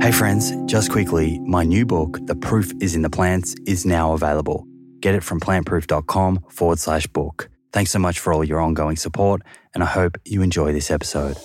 Hey friends, just quickly, my new book, The Proof is in the Plants, is now available. Get it from plantproof.com forward slash book. Thanks so much for all your ongoing support, and I hope you enjoy this episode.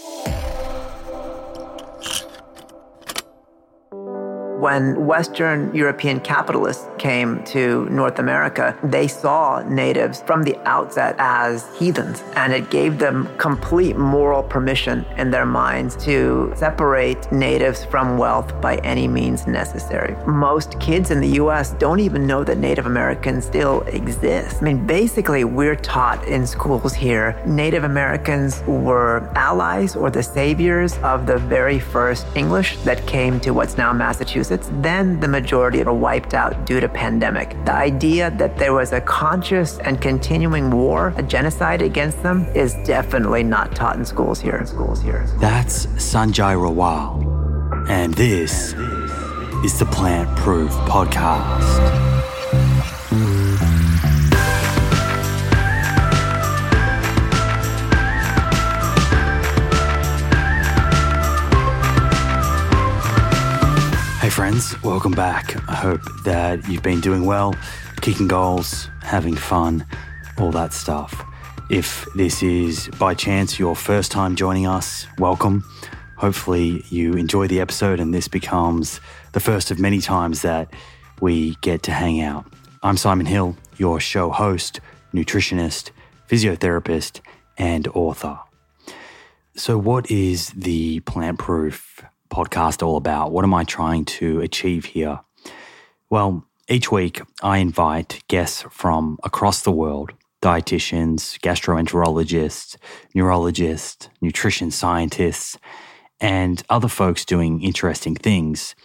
When Western European capitalists came to North America, they saw natives from the outset as heathens, and it gave them complete moral permission in their minds to separate natives from wealth by any means necessary. Most kids in the US don't even know that Native Americans still exist. I mean, basically, we're taught in schools here Native Americans were allies or the saviors of the very first English that came to what's now Massachusetts Massachusetts, then the majority were wiped out due to pandemic. The idea that there was a conscious and continuing war, a genocide against them, is definitely not taught in schools here. In schools here. That's Sanjay Rawal, and this is the Plant Proof Podcast. Hey, friends, welcome back. I hope that you've been doing well, kicking goals, having fun, all that stuff. If this is by chance your first time joining us, welcome. Hopefully, you enjoy the episode and this becomes the first of many times that we get to hang out. I'm Simon Hill, your show host, nutritionist, physiotherapist, and author. So, what is the plant proof podcast all about? What am I trying to achieve here? Well, each week I invite guests from across the world dietitians, gastroenterologists, neurologists, nutrition scientists, and other folks doing interesting things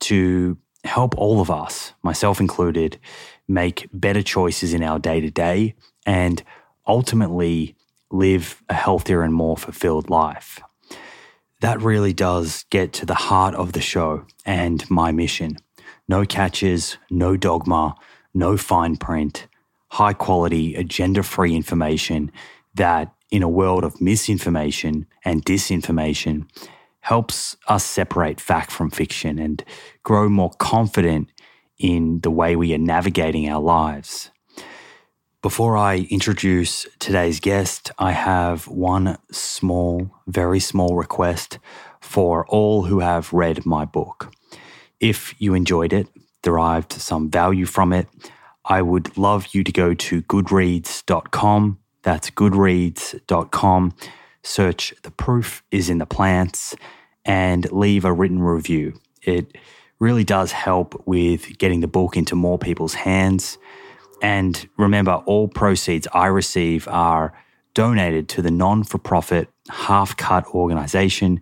to help all of us, myself included, make better choices in our day to day and ultimately live a healthier and more fulfilled life that really does get to the heart of the show and my mission. No catches, no dogma, no fine print, high quality, agenda free information that, in a world of misinformation and disinformation, helps us separate fact from fiction and grow more confident in the way we are navigating our lives. Before I introduce today's guest, I have one small, very small request for all who have read my book. If you enjoyed it, derived some value from it, I would love you to go to goodreads.com. That's goodreads.com. Search The Proof is in the Plants and leave a written review. It really does help with getting the book into more people's hands and remember, all proceeds I receive are donated to the non for profit Half Cut organization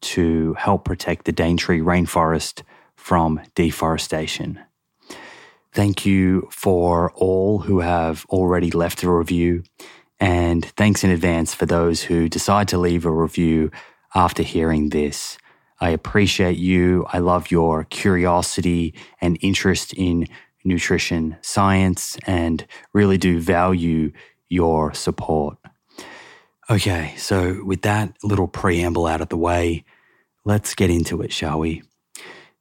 to help protect the Daintree rainforest from deforestation. Thank you for all who have already left a review, and thanks in advance for those who decide to leave a review after hearing this. I appreciate you. I love your curiosity and interest in nutrition science and really do value your support. Okay, so with that little preamble out of the way, let's get into it, shall we?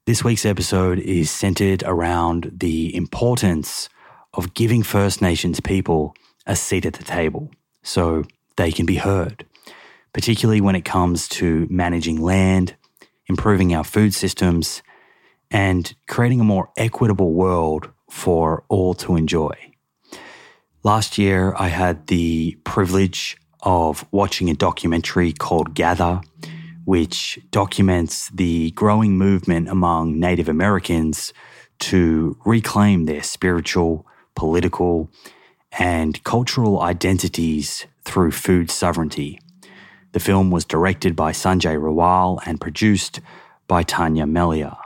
This week's episode is centered around the importance of giving First Nations people a seat at the table so they can be heard, particularly when it comes to managing land, improving our food systems, and creating a more equitable world for all to enjoy. Last year, I had the privilege of watching a documentary called Gather, which documents the growing movement among Native Americans to reclaim their spiritual, political, and cultural identities through food sovereignty. The film was directed by Sanjay Rawal and produced by Tanya Meillier.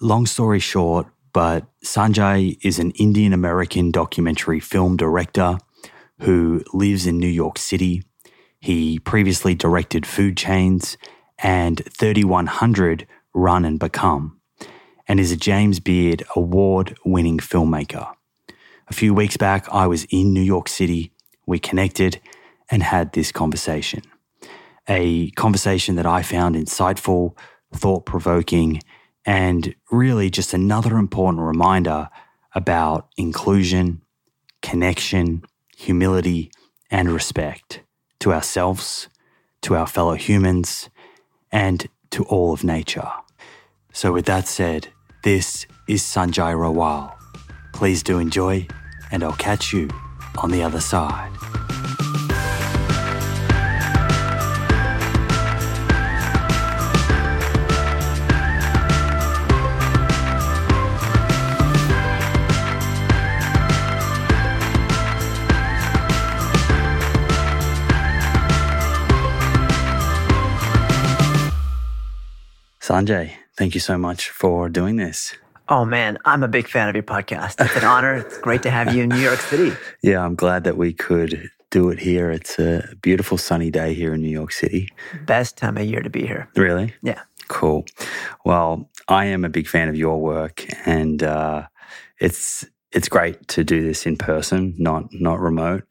Long story short, but Sanjay is an Indian American documentary film director who lives in New York City. He previously directed Food Chains and 3100 Run and Become, and is a James Beard award winning filmmaker. A few weeks back, I was in New York City. We connected and had this conversation. A conversation that I found insightful, thought provoking, and really just another important reminder about inclusion, connection, humility, and respect to ourselves, to our fellow humans, and to all of nature. So, with that said, this is Sanjay Rawal. Please do enjoy, and I'll catch you on the other side. Sanjay, thank you so much for doing this. Oh man, I'm a big fan of your podcast. It's an honor. it's great to have you in New York City. Yeah, I'm glad that we could do it here. It's a beautiful sunny day here in New York City. Best time of year to be here. Really? Yeah. Cool. Well, I am a big fan of your work, and uh, it's it's great to do this in person, not not remote.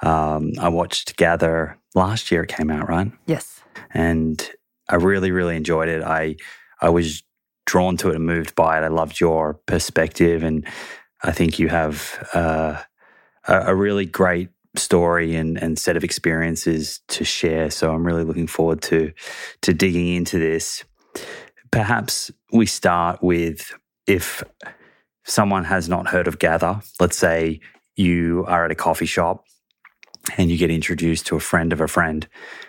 Um, I watched Gather last year. It came out, right? Yes. And I really, really enjoyed it. I I was drawn to it and moved by it. I loved your perspective, and I think you have uh, a, a really great story and, and set of experiences to share. So I'm really looking forward to to digging into this. Perhaps we start with if someone has not heard of Gather. Let's say you are at a coffee shop and you get introduced to a friend of a friend,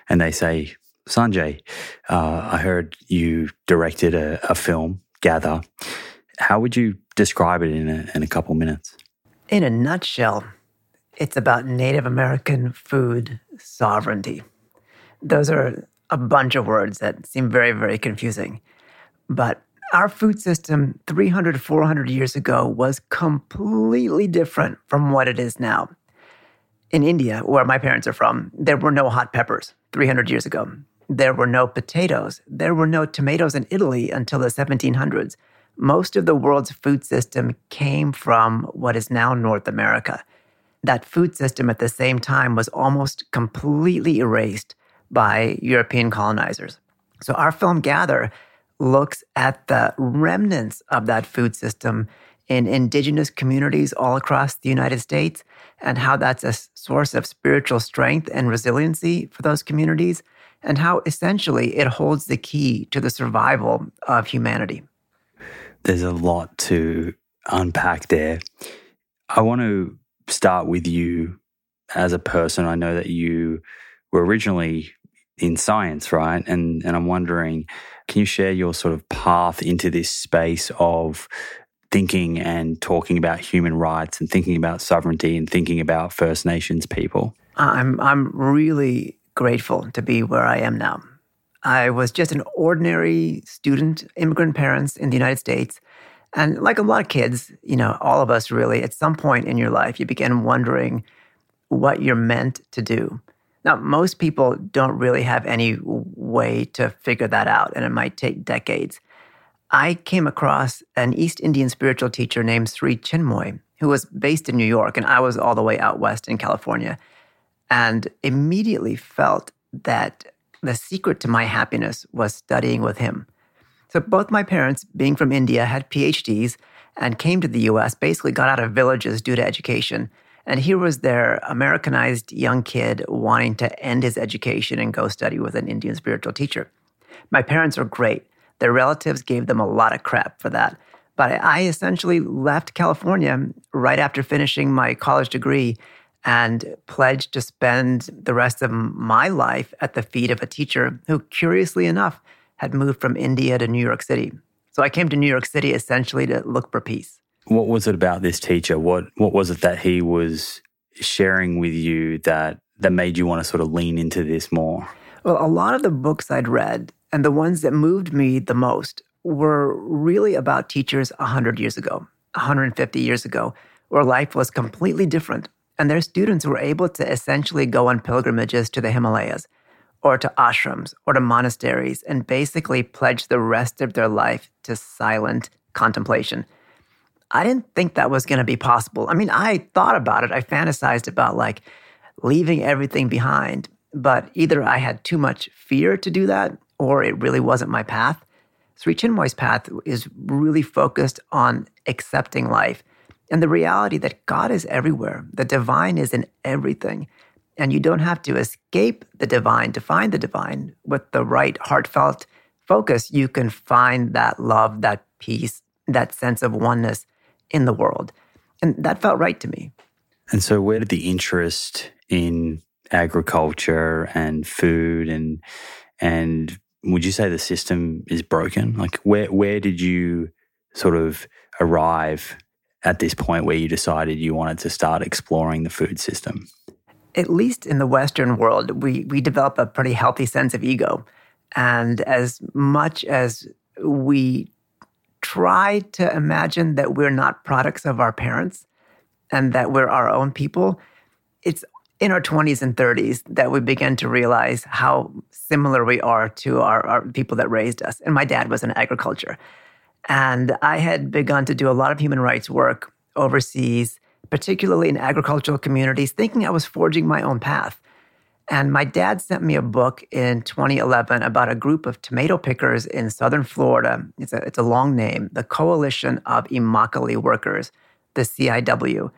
and they say, Sanjay, uh, I heard you directed a, a, film, Gather. How would you describe it in a, in a couple minutes? In a nutshell, it's about Native American food sovereignty. Those are a bunch of words that seem very, very confusing. But our food system 300, 400 years ago was completely different from what it is now. In India, where my parents are from, there were no hot peppers 300 years ago. There were no potatoes. There were no tomatoes in Italy until the 1700s. Most of the world's food system came from what is now North America. That food system at the same time was almost completely erased by European colonizers. So our film Gather looks at the remnants of that food system in indigenous communities all across the United States and how that's a source of spiritual strength and resiliency for those communities and how essentially it holds the key to the survival of humanity. There's a lot to unpack there. I want to start with you as a person. I know that you were originally in science, right? And and I'm wondering, can you share your sort of path into this space of thinking and talking about human rights and thinking about sovereignty and thinking about First Nations people? I'm I'm really grateful to be where I am now. I was just an ordinary student, immigrant parents in the United States. And like a lot of kids, you know, all of us really, at some point in your life, you begin wondering what you're meant to do. Now, most people don't really have any way to figure that out, and it might take decades. I came across an East Indian spiritual teacher named Sri Chinmoy, who was based in New York, and I was all the way out west in California and immediately felt that the secret to my happiness was studying with him. So, both my parents, being from India, had PhDs and came to the US, basically got out of villages due to education. And here was their Americanized young kid wanting to end his education and go study with an Indian spiritual teacher. My parents were great. Their relatives gave them a lot of crap for that. But I essentially left California right after finishing my college degree and pledged to spend the rest of my life at the feet of a teacher who, curiously enough, had moved from India to New York City. So I came to New York City essentially to look for peace. What was it about this teacher? What what was it that he was sharing with you that that made you want to sort of lean into this more? Well, a lot of the books I'd read and the ones that moved me the most were really about teachers 100 years ago, 150 years ago, where life was completely different and their students were able to essentially go on pilgrimages to the Himalayas or to ashrams or to monasteries and basically pledge the rest of their life to silent contemplation. I didn't think that was going to be possible. I mean, I thought about it, I fantasized about like leaving everything behind, but either I had too much fear to do that or it really wasn't my path. Sri Chinmoy's path is really focused on accepting life and the reality that God is everywhere. The divine is in everything. And you don't have to escape the divine to find the divine. With the right heartfelt focus, you can find that love, that peace, that sense of oneness in the world. And that felt right to me. And so, where did the interest in agriculture and food and and would you say the system is broken? Like, where where did you sort of arrive at this point where you decided you wanted to start exploring the food system? At least in the Western world, we we develop a pretty healthy sense of ego, and as much as we try to imagine that we're not products of our parents and that we're our own people, it's in our 20s and 30s that we begin to realize how similar we are to our, our, people that raised us. And my dad was in agriculture. And I had begun to do a lot of human rights work overseas, particularly in agricultural communities, thinking I was forging my own path. And my dad sent me a book in 2011 about a group of tomato pickers in southern Florida. It's a, it's a long name, the Coalition of Immokalee Workers, the CIW.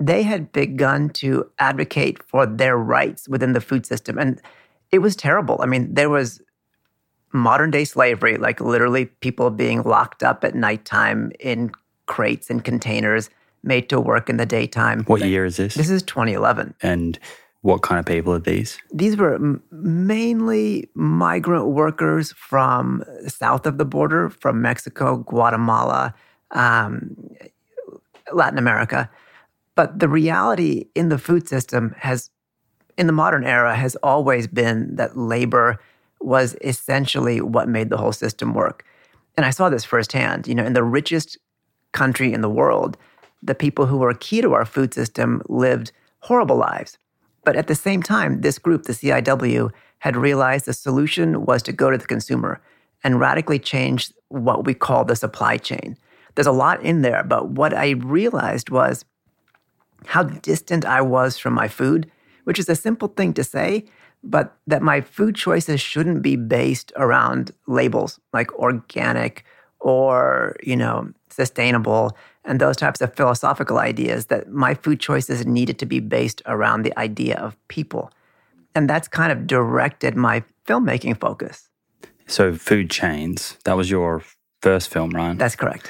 They had begun to advocate for their rights within the food system. And it was terrible. I mean, there was modern day slavery, like literally people being locked up at nighttime in crates and containers made to work in the daytime. What year is this? This is 2011. And what kind of people are these? These were m- mainly migrant workers from south of the border, from Mexico, Guatemala, um, Latin America. But the reality in the food system has, in the modern era, has always been that labor was essentially what made the whole system work. And I saw this firsthand. You know, in the richest country in the world, the people who were key to our food system lived horrible lives. But at the same time, this group, the CIW, had realized the solution was to go to the consumer and radically change what we call the supply chain. There's a lot in there, but what I realized was how distant I was from my food, which is a simple thing to say, but that my food choices shouldn't be based around labels like organic or, you know, sustainable and those types of philosophical ideas that my food choices needed to be based around the idea of people. And that's kind of directed my filmmaking focus. So, food chains, that was your first film, right? That's correct.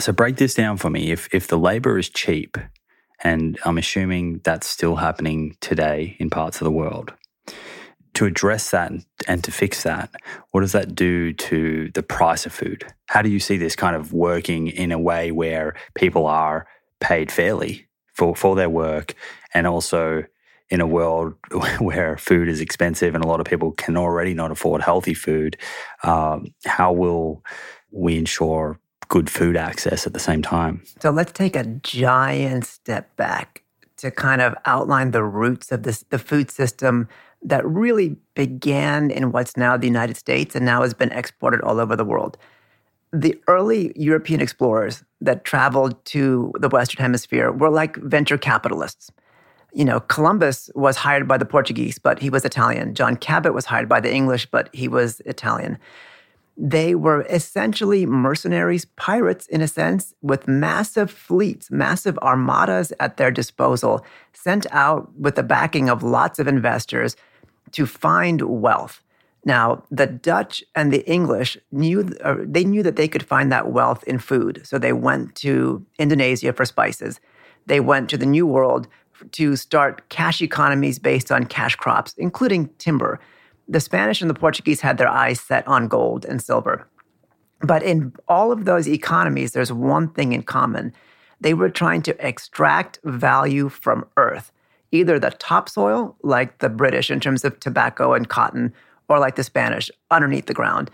So, break this down for me. If, if the labor is cheap, and I'm assuming that's still happening today in parts of the world, to address that and to fix that, what does that do to the price of food? How do you see this kind of working in a way where people are paid fairly for, for their work and also in a world where food is expensive and a lot of people can already not afford healthy food? Um, how will we ensure good food access at the same time? So let's take a giant step back to kind of outline the roots of this the food system that really began in what's now the United States and now has been exported all over the world. The early European explorers that traveled to the Western Hemisphere were like venture capitalists. You know, Columbus was hired by the Portuguese, but he was Italian. John Cabot was hired by the English, but he was Italian. They were essentially mercenaries, pirates in a sense, with massive fleets, massive armadas at their disposal, sent out with the backing of lots of investors to find wealth. Now, the Dutch and the English knew uh, they knew that they could find that wealth in food. So they went to Indonesia for spices. They went to the New World to start cash economies based on cash crops, including timber. The Spanish and the Portuguese had their eyes set on gold and silver. But in all of those economies, there's one thing in common. They were trying to extract value from earth either the topsoil, like the British in terms of tobacco and cotton, or like the Spanish, underneath the ground.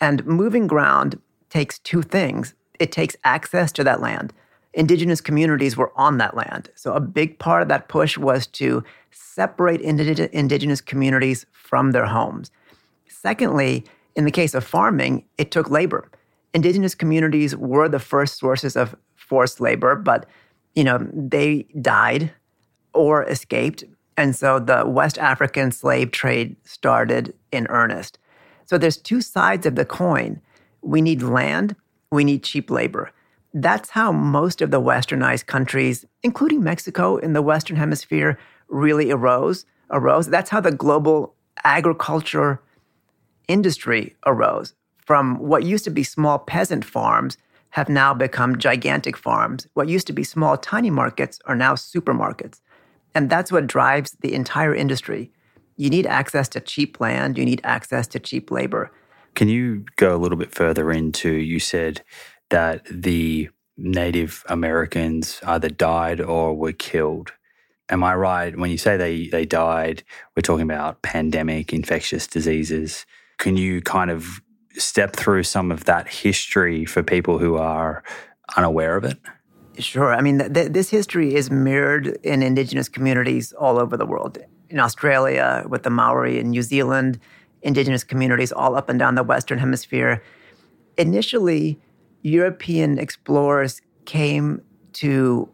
And moving ground takes two things it takes access to that land. Indigenous communities were on that land. So, a big part of that push was to separate indigenous communities from their homes. Secondly, in the case of farming, it took labor. Indigenous communities were the first sources of forced labor, but you know, they died or escaped. And so the West African slave trade started in earnest. So there's two sides of the coin. we need land, we need cheap labor. That's how most of the westernized countries, including Mexico in the Western Hemisphere, really arose. arose. That's how the global agriculture industry arose. From what used to be small peasant farms have now become gigantic farms. What used to be small, tiny markets are now supermarkets. And that's what drives the entire industry. You need access to cheap land, you need access to cheap labor. Can you go a little bit further into you said that the Native Americans either died or were killed. Am I right when you say they, they died? We're talking about pandemic, infectious diseases. Can you kind of step through some of that history for people who are unaware of it? Sure. I mean, th- th- this history is mirrored in indigenous communities all over the world. In Australia, with the Maori, in New Zealand, indigenous communities all up and down the Western Hemisphere. Initially, European explorers came to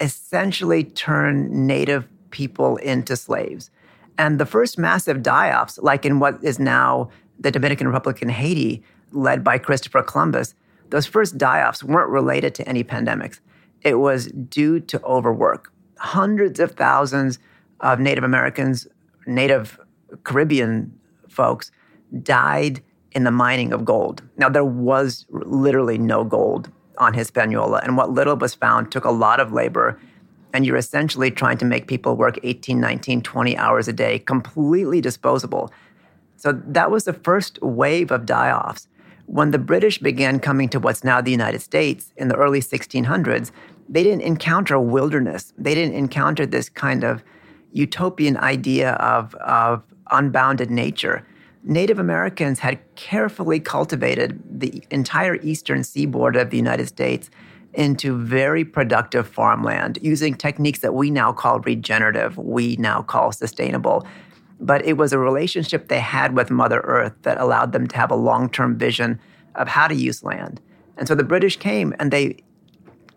essentially turn native people into slaves. And the first massive die offs, like in what is now the Dominican Republic and Haiti, led by Christopher Columbus, those first die offs weren't related to any pandemics. It was due to overwork. Hundreds of thousands of Native Americans, Native Caribbean folks died in the mining of gold. Now, there was literally no gold on Hispaniola, and what little was found took a lot of labor. And you're essentially trying to make people work 18, 19, 20 hours a day, completely disposable. So that was the first wave of die offs. When the British began coming to what's now the United States in the early 1600s, they didn't encounter wilderness. They didn't encounter this kind of utopian idea of, of unbounded nature. Native Americans had carefully cultivated the entire eastern seaboard of the United States into very productive farmland using techniques that we now call regenerative, we now call sustainable. But it was a relationship they had with Mother Earth that allowed them to have a long term vision of how to use land. And so the British came and they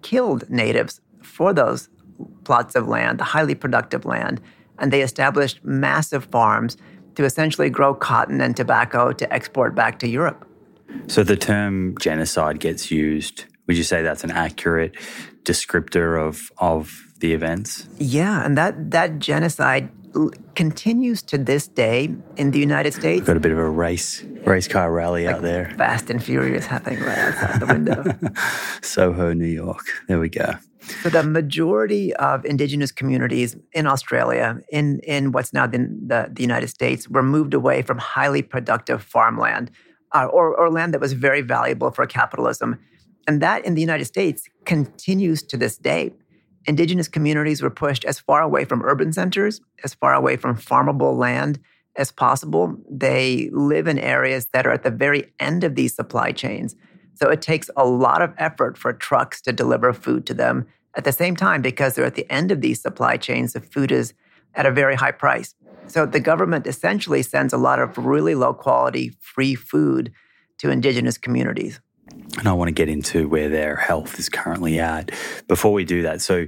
killed natives for those plots of land, the highly productive land, and they established massive farms to essentially grow cotton and tobacco to export back to Europe. So the term genocide gets used. Would you say that's an accurate descriptor of of the events? Yeah, and that that genocide continues to this day in the United States. We've got a bit of a race race car rally like out there. Fast and Furious happening right outside the window. Soho, New York. There we go. So the majority of indigenous communities in Australia, in, in what's now the, the, the United States, were moved away from highly productive farmland uh, or, or land that was very valuable for capitalism. And that in the United States continues to this day. Indigenous communities were pushed as far away from urban centers, as far away from farmable land as possible. They live in areas that are at the very end of these supply chains. So it takes a lot of effort for trucks to deliver food to them. At the same time, because they're at the end of these supply chains, the food is at a very high price. So the government essentially sends a lot of really low quality free food to indigenous communities. And I want to get into where their health is currently at. Before we do that, so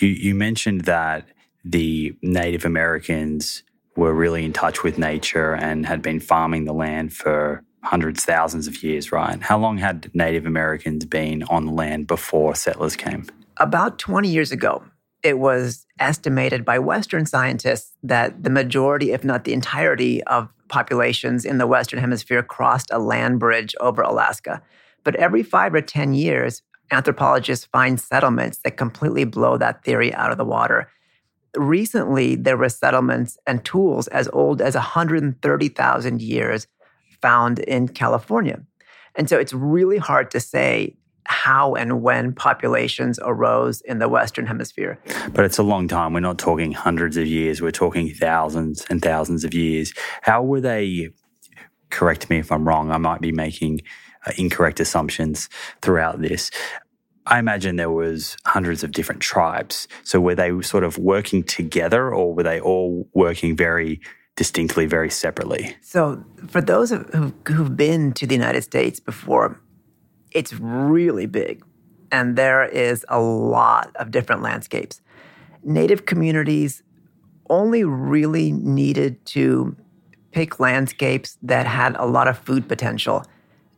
you, you mentioned that the Native Americans were really in touch with nature and had been farming the land for hundreds, thousands of years, right? How long had Native Americans been on the land before settlers came? About 20 years ago, it was estimated by Western scientists that the majority, if not the entirety, of populations in the Western Hemisphere crossed a land bridge over Alaska. But every five or 10 years, anthropologists find settlements that completely blow that theory out of the water. Recently, there were settlements and tools as old as 130,000 years found in California. And so it's really hard to say how and when populations arose in the Western Hemisphere. But it's a long time. We're not talking hundreds of years, we're talking thousands and thousands of years. How were they? Correct me if I'm wrong, I might be making uh, incorrect assumptions throughout this. I imagine there was hundreds of different tribes. So were they sort of working together or were they all working very distinctly, very separately. So, for those who, who've been to the United States before, it's really big. And there is a lot of different landscapes. Native communities only really needed to pick landscapes that had a lot of food potential.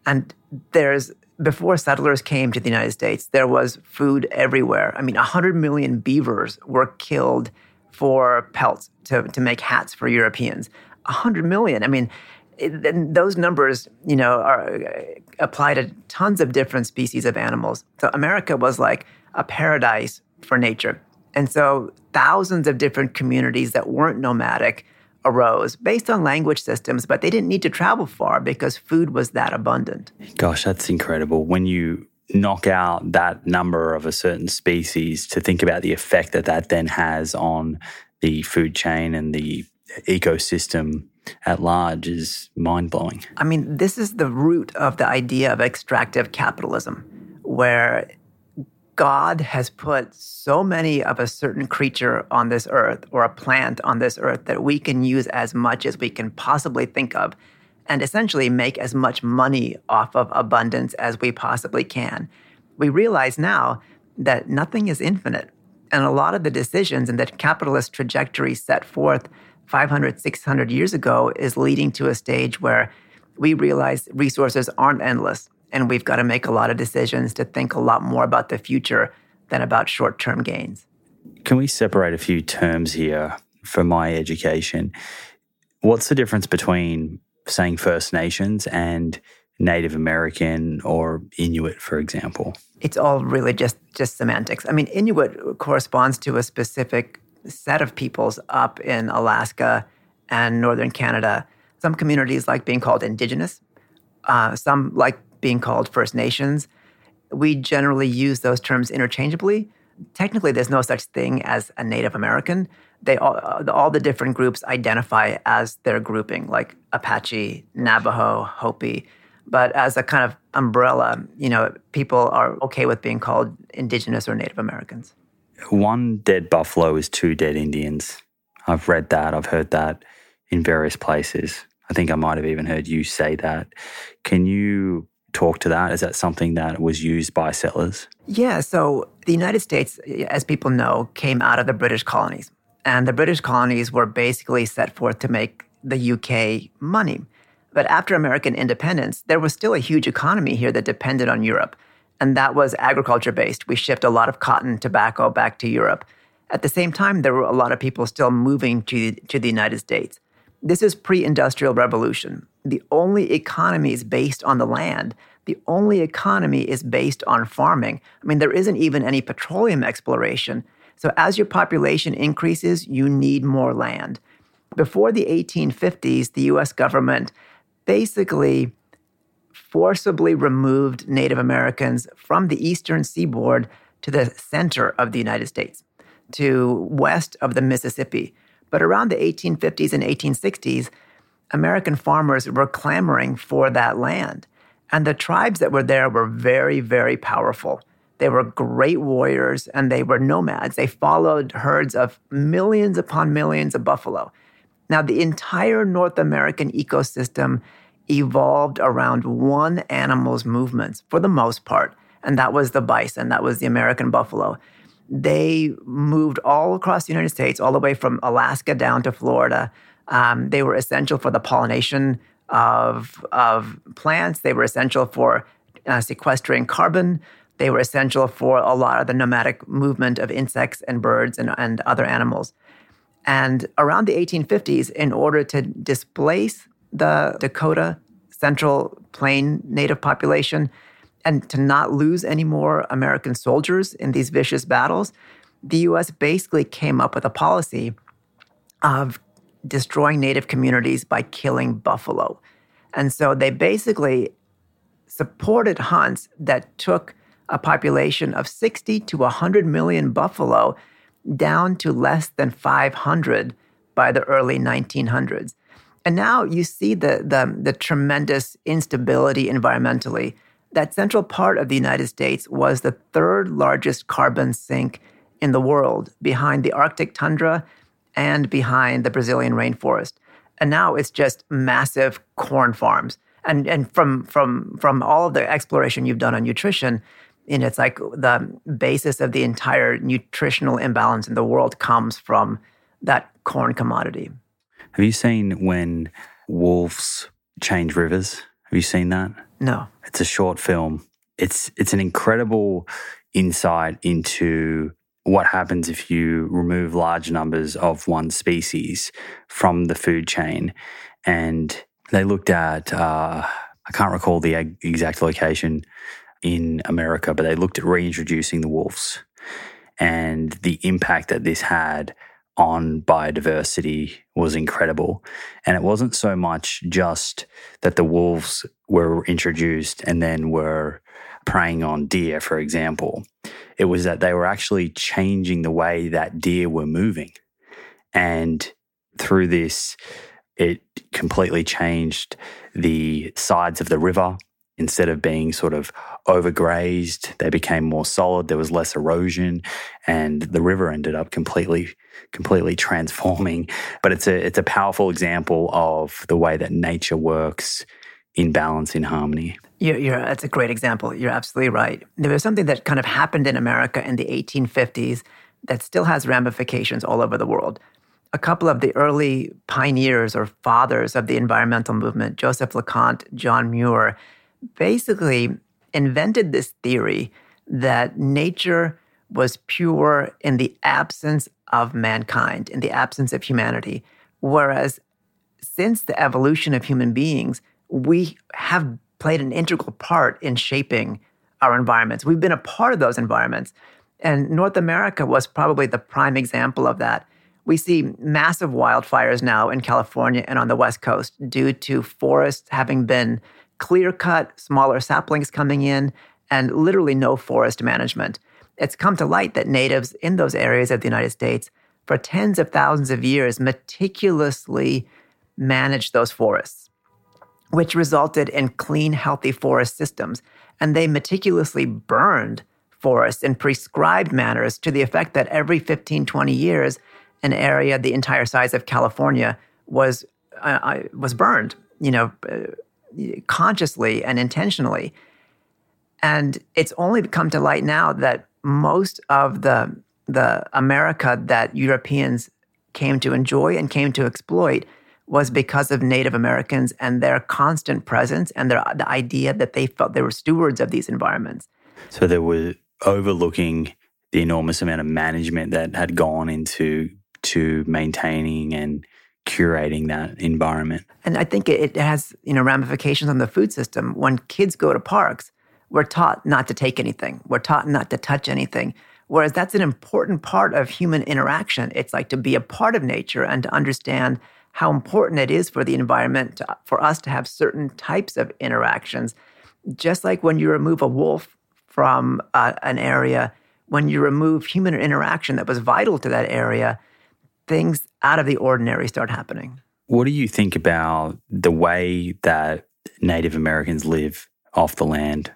And there's before settlers came to the United States, there was food everywhere. I mean, 100 million beavers were killed for pelts to, to make hats for Europeans. 100 million. I mean, those numbers, you know, are uh, apply to tons of different species of animals. So America was like a paradise for nature. And so thousands of different communities that weren't nomadic arose based on language systems, but they didn't need to travel far because food was that abundant. Gosh, that's incredible. When you knock out that number of a certain species to think about the effect that that then has on the food chain and the ecosystem at large is mind blowing. I mean, this is the root of the idea of extractive capitalism, where God has put so many of a certain creature on this earth or a plant on this earth that we can use as much as we can possibly think of and essentially make as much money off of abundance as we possibly can. We realize now that nothing is infinite. And a lot of the decisions and the capitalist trajectory set forth 500, 600 years ago is leading to a stage where we realize resources aren't endless and we've got to make a lot of decisions to think a lot more about the future than about short term gains. Can we separate a few terms here for my education? What's the difference between saying First Nations and Native American or Inuit, for example? It's all really just just semantics. I mean, Inuit corresponds to a specific set of peoples up in Alaska and northern Canada. Some communities like being called Indigenous. Uh, some like being called First Nations. We generally use those terms interchangeably. Technically, there's no such thing as a Native American. They all, all the different groups identify as their grouping, like Apache, Navajo, Hopi. But as a kind of umbrella, you know, people are okay with being called Indigenous or Native Americans. One dead buffalo is two dead Indians. I've read that. I've heard that in various places. I think I might have even heard you say that. Can you talk to that? Is that something that was used by settlers? Yeah. So the United States, as people know, came out of the British colonies. And the British colonies were basically set forth to make the UK money. But after American independence, there was still a huge economy here that depended on Europe. And that was agriculture based. We shipped a lot of cotton, tobacco back to Europe. At the same time, there were a lot of people still moving to, to the United States. This is pre industrial revolution the only economy is based on the land. The only economy is based on farming. I mean, there isn't even any petroleum exploration. So, as your population increases, you need more land. Before the 1850s, the US government basically forcibly removed Native Americans from the eastern seaboard to the center of the United States, to west of the Mississippi. But around the 1850s and 1860s, American farmers were clamoring for that land. And the tribes that were there were very, very powerful. They were great warriors and they were nomads. They followed herds of millions upon millions of buffalo. Now, the entire North American ecosystem evolved around one animal's movements for the most part, and that was the bison, that was the American buffalo. They moved all across the United States, all the way from Alaska down to Florida. Um, they were essential for the pollination of, of plants. They were essential for uh, sequestering carbon. They were essential for a lot of the nomadic movement of insects and birds and, and other animals. And around the 1850s, in order to displace the Dakota Central Plain native population and to not lose any more American soldiers in these vicious battles, the US basically came up with a policy of destroying native communities by killing buffalo. And so they basically supported hunts that took a population of 60 to 100 million buffalo down to less than 500 by the early 1900s. And now you see the, the, the, tremendous instability environmentally. That central part of the United States was the third largest carbon sink in the world behind the Arctic tundra and behind the Brazilian rainforest. And now it's just massive corn farms. And, and from, from, from all of the exploration you've done on nutrition, and it's like the basis of the entire nutritional imbalance in the world comes from that corn commodity. Have you seen when wolves change rivers? Have you seen that? No. It's a short film. It's it's an incredible insight into what happens if you remove large numbers of one species from the food chain. And they looked at, uh, I can't recall the exact location in America, but they looked at reintroducing the wolves and the impact that this had on biodiversity was incredible. And it wasn't so much just that the wolves were introduced and then were preying on deer, for example. It was that they were actually changing the way that deer were moving. And through this, it completely changed the sides of the river. Instead of being sort of overgrazed, they became more solid. There was less erosion, and the river ended up completely, completely transforming. But it's a it's a powerful example of the way that nature works in balance, in harmony. You're, you're, that's a great example. You're absolutely right. There was something that kind of happened in America in the 1850s that still has ramifications all over the world. A couple of the early pioneers or fathers of the environmental movement, Joseph LeConte, John Muir, basically invented this theory that nature was pure in the absence of mankind, in the absence of humanity. Whereas since the evolution of human beings, we have played an integral part in shaping our environments. We've been a part of those environments. And North America was probably the prime example of that. We see massive wildfires now in California and on the West Coast due to forests having been clear cut, smaller saplings coming in, and literally no forest management. It's come to light that natives in those areas of the United States for tens of thousands of years meticulously managed those forests which resulted in clean, healthy forest systems. And they meticulously burned forests in prescribed manners to the effect that every 15, 20 years, an area the entire size of California was, uh, uh was burned, you know, uh, consciously and intentionally. And it's only come to light now that most of the, the America that Europeans came to enjoy and came to exploit was because of Native Americans and their constant presence and their the idea that they felt they were stewards of these environments. So they were overlooking the enormous amount of management that had gone into to maintaining and curating that environment. And I think it has, you know, ramifications on the food system. When kids go to parks, we're taught not to take anything. We're taught not to touch anything. Whereas that's an important part of human interaction. It's like to be a part of nature and to understand how important it is for the environment to, for us to have certain types of interactions. Just like when you remove a wolf from uh, an area, when you remove human interaction that was vital to that area, things out of the ordinary start happening. What do you think about the way that Native Americans live off the land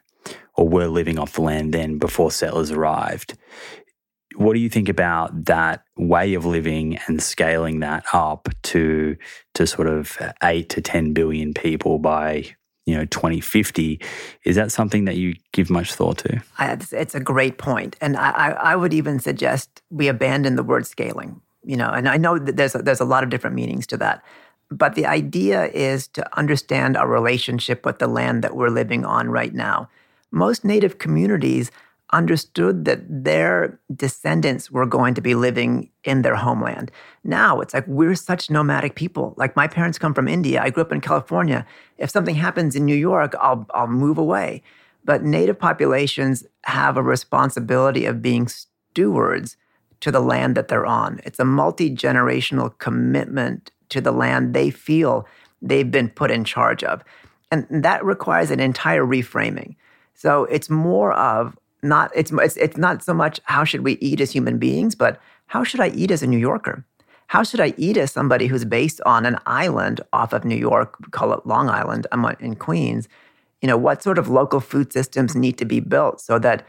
or were living off the land then before settlers arrived? What do you think about that way of living and scaling that up to to sort of eight to ten billion people by you know 2050? Is that something that you give much thought to? It's a great point, and I, I would even suggest we abandon the word scaling. You know, and I know that there's a, there's a lot of different meanings to that. But the idea is to understand our relationship with the land that we're living on right now. Most native communities understood that their descendants were going to be living in their homeland. Now it's like we're such nomadic people. Like my parents come from India. I grew up in California. If something happens in New York, I'll I'll move away. But native populations have a responsibility of being stewards to the land that they're on. It's a multi-generational commitment to the land they feel they've been put in charge of. And that requires an entire reframing. So it's more of not it's, it's it's not so much how should we eat as human beings, but how should I eat as a New Yorker? How should I eat as somebody who's based on an island off of New York, call it Long Island, I'm in Queens? You know, what sort of local food systems need to be built so that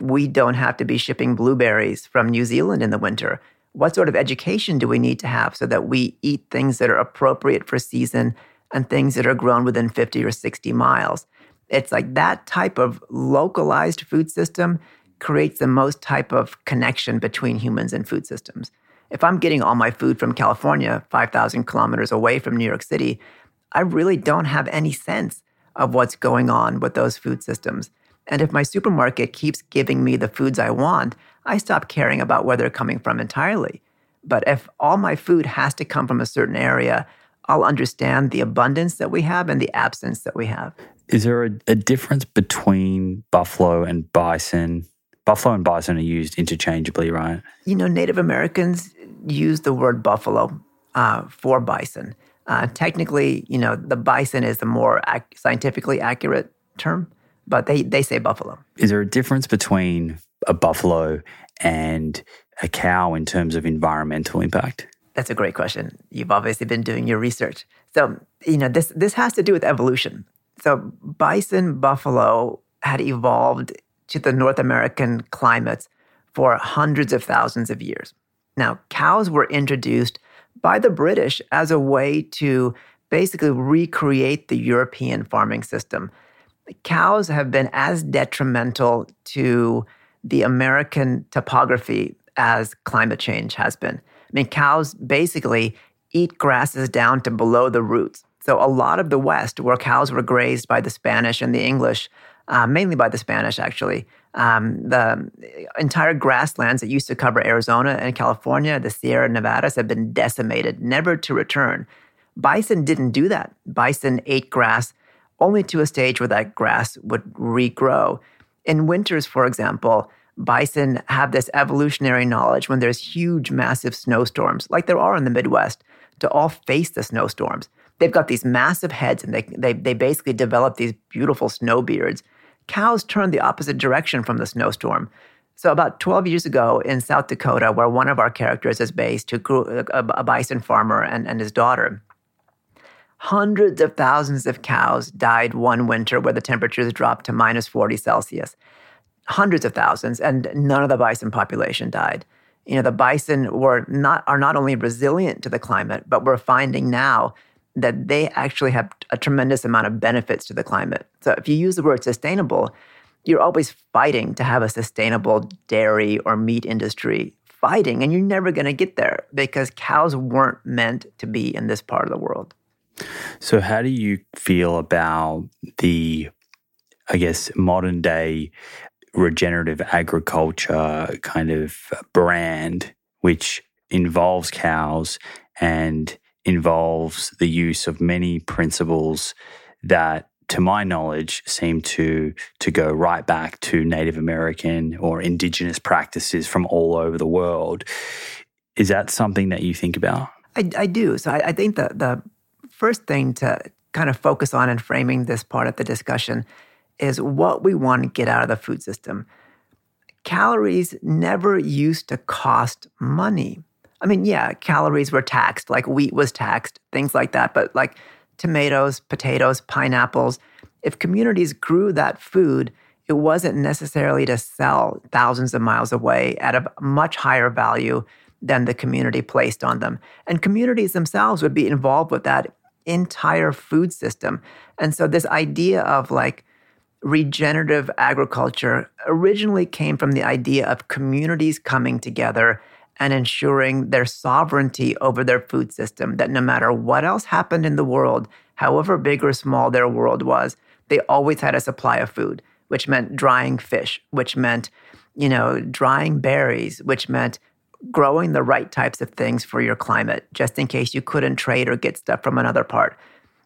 we don't have to be shipping blueberries from New Zealand in the winter? What sort of education do we need to have so that we eat things that are appropriate for season and things that are grown within 50 or 60 miles? It's like that type of localized food system creates the most type of connection between humans and food systems. If I'm getting all my food from California, 5,000 kilometers away from New York City, I really don't have any sense of what's going on with those food systems. And if my supermarket keeps giving me the foods I want, I stop caring about where they're coming from entirely. But if all my food has to come from a certain area, I'll understand the abundance that we have and the absence that we have. Is there a, a difference between buffalo and bison? Buffalo and bison are used interchangeably, right? You know, Native Americans use the word buffalo uh, for bison. Uh, technically, you know, the bison is the more ac- scientifically accurate term, but they, they say buffalo. Is there a difference between a buffalo and a cow in terms of environmental impact? That's a great question. You've obviously been doing your research. So, you know, this this has to do with evolution. So, bison buffalo had evolved to the North American climates for hundreds of thousands of years. Now, cows were introduced by the British as a way to basically recreate the European farming system. Cows have been as detrimental to the American topography as climate change has been. I mean, cows basically eat grasses down to below the roots. So, a lot of the West, where cows were grazed by the Spanish and the English, uh, mainly by the Spanish actually, um, the entire grasslands that used to cover Arizona and California, the Sierra Nevadas, have been decimated, never to return. Bison didn't do that. Bison ate grass only to a stage where that grass would regrow. In winters, for example, bison have this evolutionary knowledge when there's huge, massive snowstorms, like there are in the Midwest, to all face the snowstorms. They've got these massive heads and they, they, they basically develop these beautiful snow beards cows turn the opposite direction from the snowstorm. So, about 12 years ago in South Dakota, where one of our characters is based, who grew a, a bison farmer and, and his daughter, hundreds of thousands of cows died one winter where the temperatures dropped to minus 40 Celsius. Hundreds of thousands, and none of the bison population died. You know, the bison were not are not only resilient to the climate, but we're finding now that they actually have a tremendous amount of benefits to the climate. So if you use the word sustainable, you're always fighting to have a sustainable dairy or meat industry fighting, and you're never going to get there because cows weren't meant to be in this part of the world. So, how do you feel about the, I guess, modern day regenerative agriculture kind of brand, which involves cows and involves the use of many principles that to my knowledge seem to to go right back to native american or indigenous practices from all over the world? Is that something that you think about? I, I do. So I, I think the, the first thing to kind of focus on in framing this part of the discussion is what we want to get out of the food system calories never used to cost money I mean, yeah, calories were taxed, like wheat was taxed, things like that. But like tomatoes, potatoes, pineapples, if communities grew that food, it wasn't necessarily to sell thousands of miles away at a much higher value than the community placed on them. And communities themselves would be involved with that entire food system. And so, this idea of like regenerative agriculture originally came from the idea of communities coming together and ensuring their sovereignty over their food system, that no matter what else happened in the world, however big or small their world was, they always had a supply of food, which meant drying fish, which meant, you know, drying berries, which meant growing the right types of things for your climate, just in case you couldn't trade or get stuff from another part.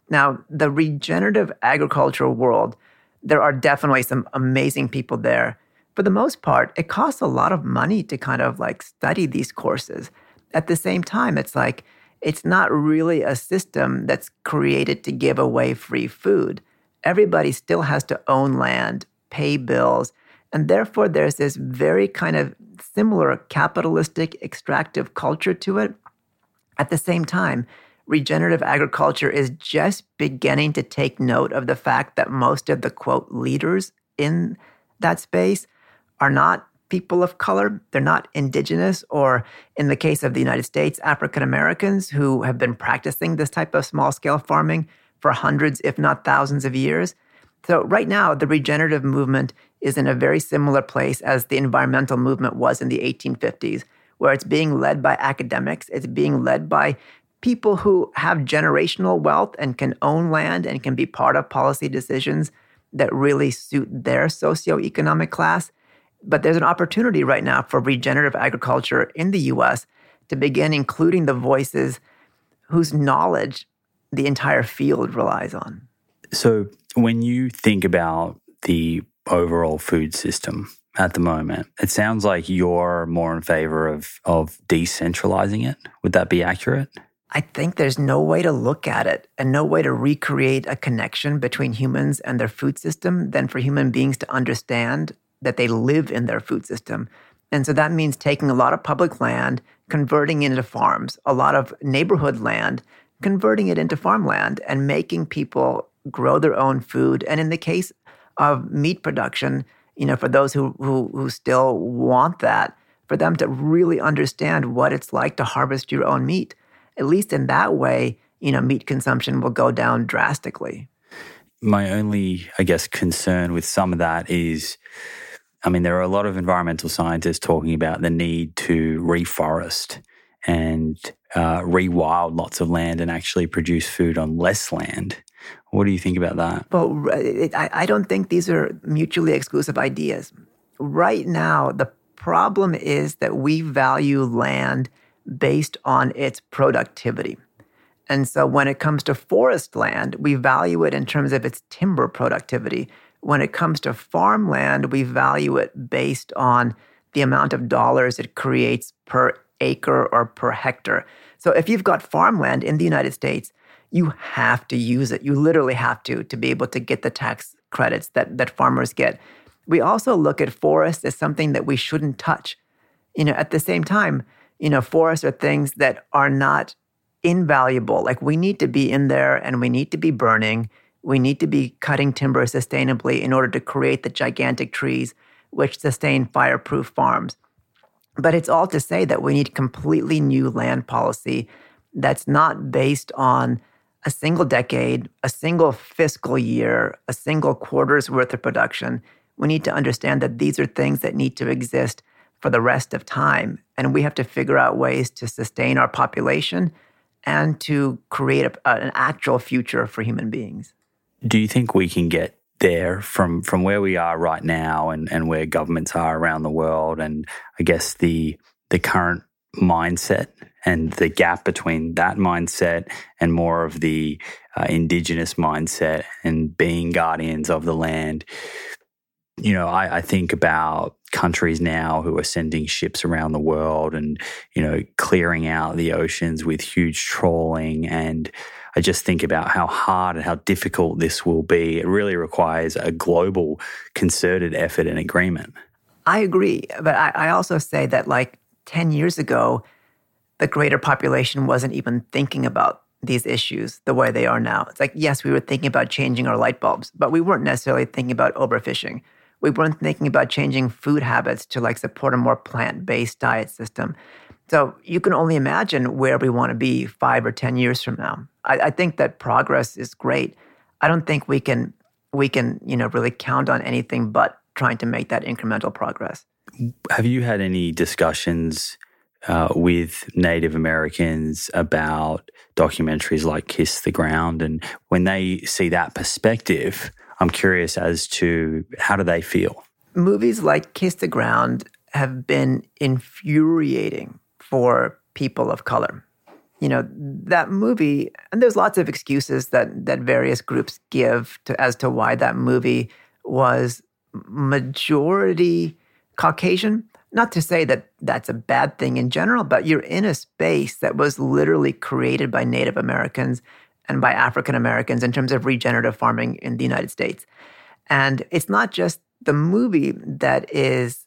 Now, the regenerative agricultural world, there are definitely some amazing people there for the most part, it costs a lot of money to kind of like study these courses. At the same time, it's like, it's not really a system that's created to give away free food. Everybody still has to own land, pay bills, and therefore there's this very kind of similar capitalistic extractive culture to it. At the same time, regenerative agriculture is just beginning to take note of the fact that most of the quote leaders in that space are not people of color. They're not indigenous, or in the case of the United States, African Americans who have been practicing this type of small scale farming for hundreds, if not thousands of years. So, right now, the regenerative movement is in a very similar place as the environmental movement was in the 1850s, where it's being led by academics, it's being led by people who have generational wealth and can own land and can be part of policy decisions that really suit their socioeconomic class. But there's an opportunity right now for regenerative agriculture in the US to begin including the voices whose knowledge the entire field relies on. So, when you think about the overall food system at the moment, it sounds like you're more in favor of, of decentralizing it. Would that be accurate? I think there's no way to look at it and no way to recreate a connection between humans and their food system than for human beings to understand that they live in their food system. And so that means taking a lot of public land, converting it into farms, a lot of neighborhood land, converting it into farmland, and making people grow their own food. And in the case of meat production, you know, for those who, who, who still want that, for them to really understand what it's like to harvest your own meat at least in that way, you know, meat consumption will go down drastically. My only, I guess, concern with some of that is I mean, there are a lot of environmental scientists talking about the need to reforest and uh, rewild lots of land and actually produce food on less land. What do you think about that? Well, uh, I don't think these are mutually exclusive ideas. Right now, the problem is that we value land based on its productivity. And so when it comes to forest land, we value it in terms of its timber productivity. When it comes to farmland, we value it based on the amount of dollars it creates per acre or per hectare. So if you've got farmland in the United States, you have to use it. You literally have to to be able to get the tax credits that, that farmers get. We also look at forests as something that we shouldn't touch. You know, at the same time, you know, forests are things that are not invaluable. Like we need to be in there and we need to be burning. We need to be cutting timber sustainably in order to create the gigantic trees which sustain fireproof farms. But it's all to say that we need completely new land policy that's not based on a single decade, a single fiscal year, a single quarter's worth of production. We need to understand that these are things that need to exist for the rest of time. And we have to figure out ways to sustain our population and to create a, an actual future for human beings. Do you think we can get there from from where we are right now and, and where governments are around the world and I guess the the current mindset and the gap between that mindset and more of the uh, indigenous mindset and being guardians of the land you know, I, I, think about countries now who are sending ships around the world and, you know, clearing out the oceans with huge trawling. And I just think about how hard and how difficult this will be. It really requires a global concerted effort and agreement. I agree. But I, I also say that, like 10 years ago, the greater population wasn't even thinking about these issues the way they are now. It's like, yes, we were thinking about changing our light bulbs, but we weren't necessarily thinking about overfishing we weren't thinking about changing food habits to like support a more plant-based diet system. So you can only imagine where we want to be five or ten years from now. I, I think that progress is great. I don't think we can we can you know really count on anything but trying to make that incremental progress. Have you had any discussions uh, with Native Americans about documentaries like Kiss the Ground, and when they see that perspective? I'm curious as to how do they feel? Movies like Kiss the Ground have been infuriating for people of color. You know, that movie, and there's lots of excuses that that various groups give to as to why that movie was majority Caucasian. Not to say that that's a bad thing in general, but you're in a space that was literally created by Native Americans and by African Americans in terms of regenerative farming in the United States. And it's not just the movie that is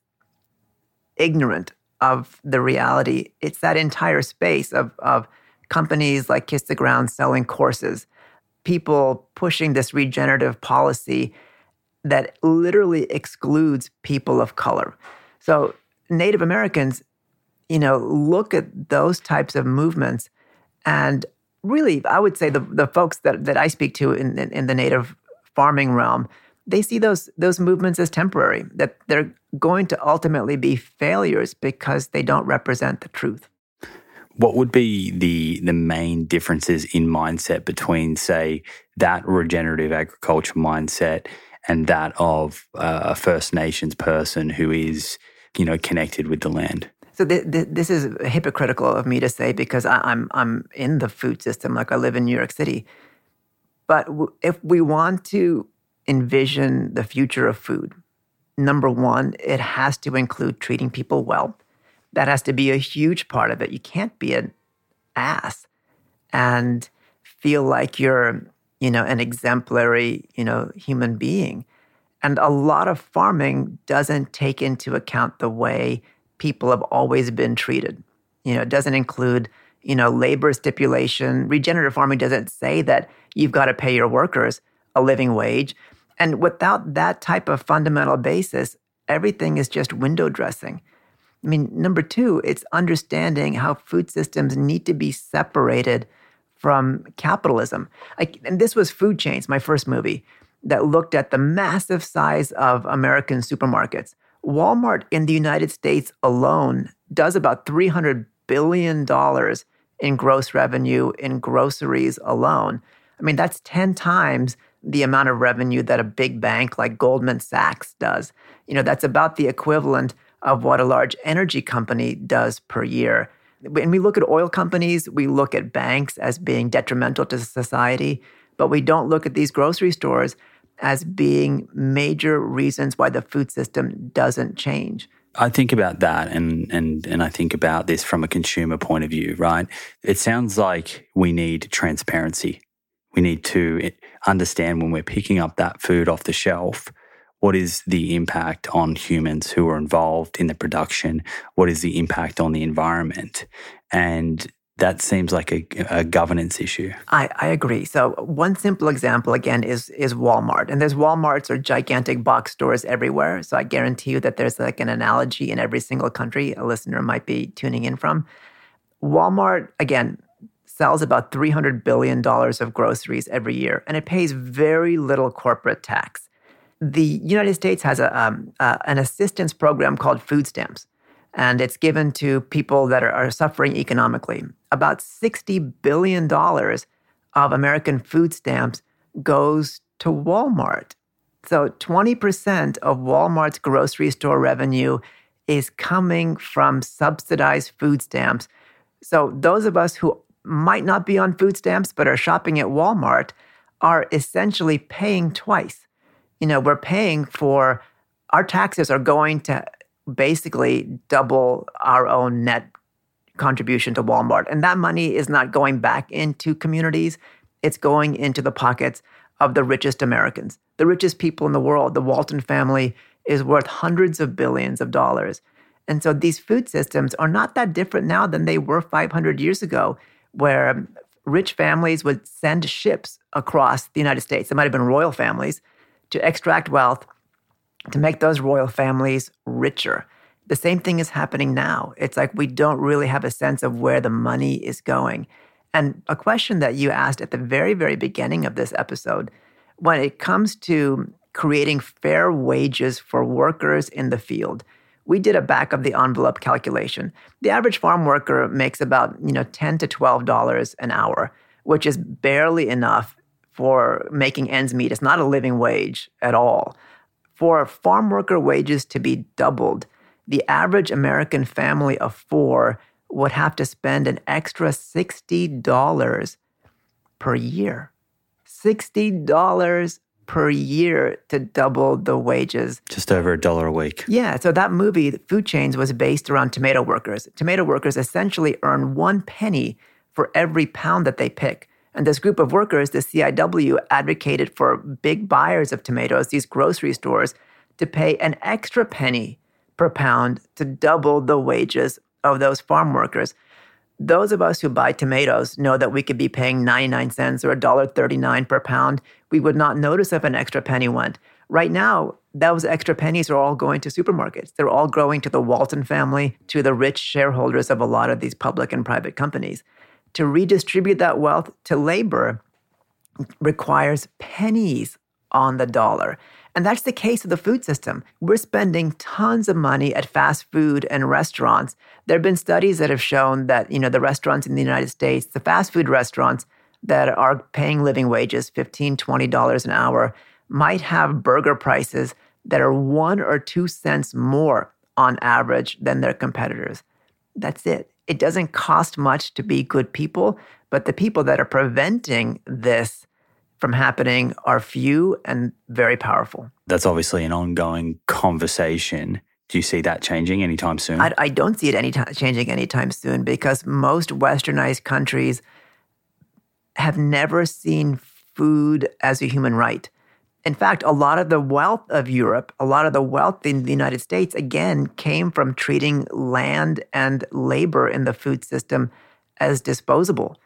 ignorant of the reality, it's that entire space of, of companies like Kiss the Ground selling courses, people pushing this regenerative policy that literally excludes people of color. So Native Americans, you know, look at those types of movements and really, I would say the, the folks that, that I speak to in, in, in the native farming realm, they see those those movements as temporary, that they're going to ultimately be failures because they don't represent the truth. What would be the the main differences in mindset between, say, that regenerative agriculture mindset and that of uh, a First Nations person who is, you know, connected with the land? So th- th- this is hypocritical of me to say because I- I'm I'm in the food system, like I live in New York City. But w- if we want to envision the future of food, number one, it has to include treating people well. That has to be a huge part of it. You can't be an ass and feel like you're, you know, an exemplary, you know, human being. And a lot of farming doesn't take into account the way people have always been treated. You know, it doesn't include, you know, labor stipulation. Regenerative farming doesn't say that you've got to pay your workers a living wage. And without that type of fundamental basis, everything is just window dressing. I mean, number two, it's understanding how food systems need to be separated from capitalism. Like, and this was Food Chains, my first movie, that looked at the massive size of American supermarkets. Walmart in the United States alone does about $300 billion in gross revenue in groceries alone. I mean, that's 10 times the amount of revenue that a big bank like Goldman Sachs does. You know, that's about the equivalent of what a large energy company does per year. When we look at oil companies, we look at banks as being detrimental to society, but we don't look at these grocery stores as being major reasons why the food system doesn't change. I think about that and, and, and I think about this from a consumer point of view, right? It sounds like we need transparency. We need to understand when we're picking up that food off the shelf, what is the impact on humans who are involved in the production? What is the impact on the environment? And that seems like a, a governance issue. I, I, agree. So one simple example again is is Walmart, and there's WalMarts or gigantic box stores everywhere. So I guarantee you that there's like an analogy in every single country a listener might be tuning in from. Walmart again sells about three hundred billion dollars of groceries every year, and it pays very little corporate tax. The United States has a um, uh, an assistance program called food stamps and it's given to people that are, are suffering economically. About $60 billion of American food stamps goes to Walmart. So 20% of Walmart's grocery store revenue is coming from subsidized food stamps. So those of us who might not be on food stamps but are shopping at Walmart are essentially paying twice. You know, we're paying for our taxes are going to basically double our own net contribution to Walmart. And that money is not going back into communities, it's going into the pockets of the richest Americans, the richest people in the world. The Walton family is worth hundreds of billions of dollars. And so these food systems are not that different now than they were 500 years ago, where rich families would send ships across the United States. It might have been royal families to extract wealth to make those royal families richer. The same thing is happening now. It's like we don't really have a sense of where the money is going. And a question that you asked at the very, very beginning of this episode when it comes to creating fair wages for workers in the field, we did a back of the envelope calculation. The average farm worker makes about, you know, 10 to 12 dollars an hour, which is barely enough for making ends meet. It's not a living wage at all. For farm worker wages to be doubled, the average American family of four would have to spend an extra $60 per year. $60 per year to double the wages. Just over a dollar a week. Yeah. So that movie, Food Chains, was based around tomato workers. Tomato workers essentially earn one penny for every pound that they pick. And this group of workers, the CIW, advocated for big buyers of tomatoes, these grocery stores, to pay an extra penny per pound to double the wages of those farm workers. Those of us who buy tomatoes know that we could be paying 99 cents or $1.39 per pound. We would not notice if an extra penny went. Right now, those extra pennies are all going to supermarkets. They're all going to the Walton family, to the rich shareholders of a lot of these public and private companies to redistribute that wealth to labor requires pennies on the dollar. And that's the case of the food system. We're spending tons of money at fast food and restaurants. There have been studies that have shown that, you know, the restaurants in the United States, the fast food restaurants that are paying living wages, $15, $20 an hour, might have burger prices that are one or two cents more on average than their competitors. That's it. It doesn't cost much to be good people, but the people that are preventing this from happening are few and very powerful. That's obviously an ongoing conversation. Do you see that changing anytime soon? I, I don't see it any time, changing anytime soon because most westernized countries have never seen food as a human right. In fact, a lot of the wealth of Europe, a lot of the wealth in the United States, again, came from treating land and labor in the food system as disposable.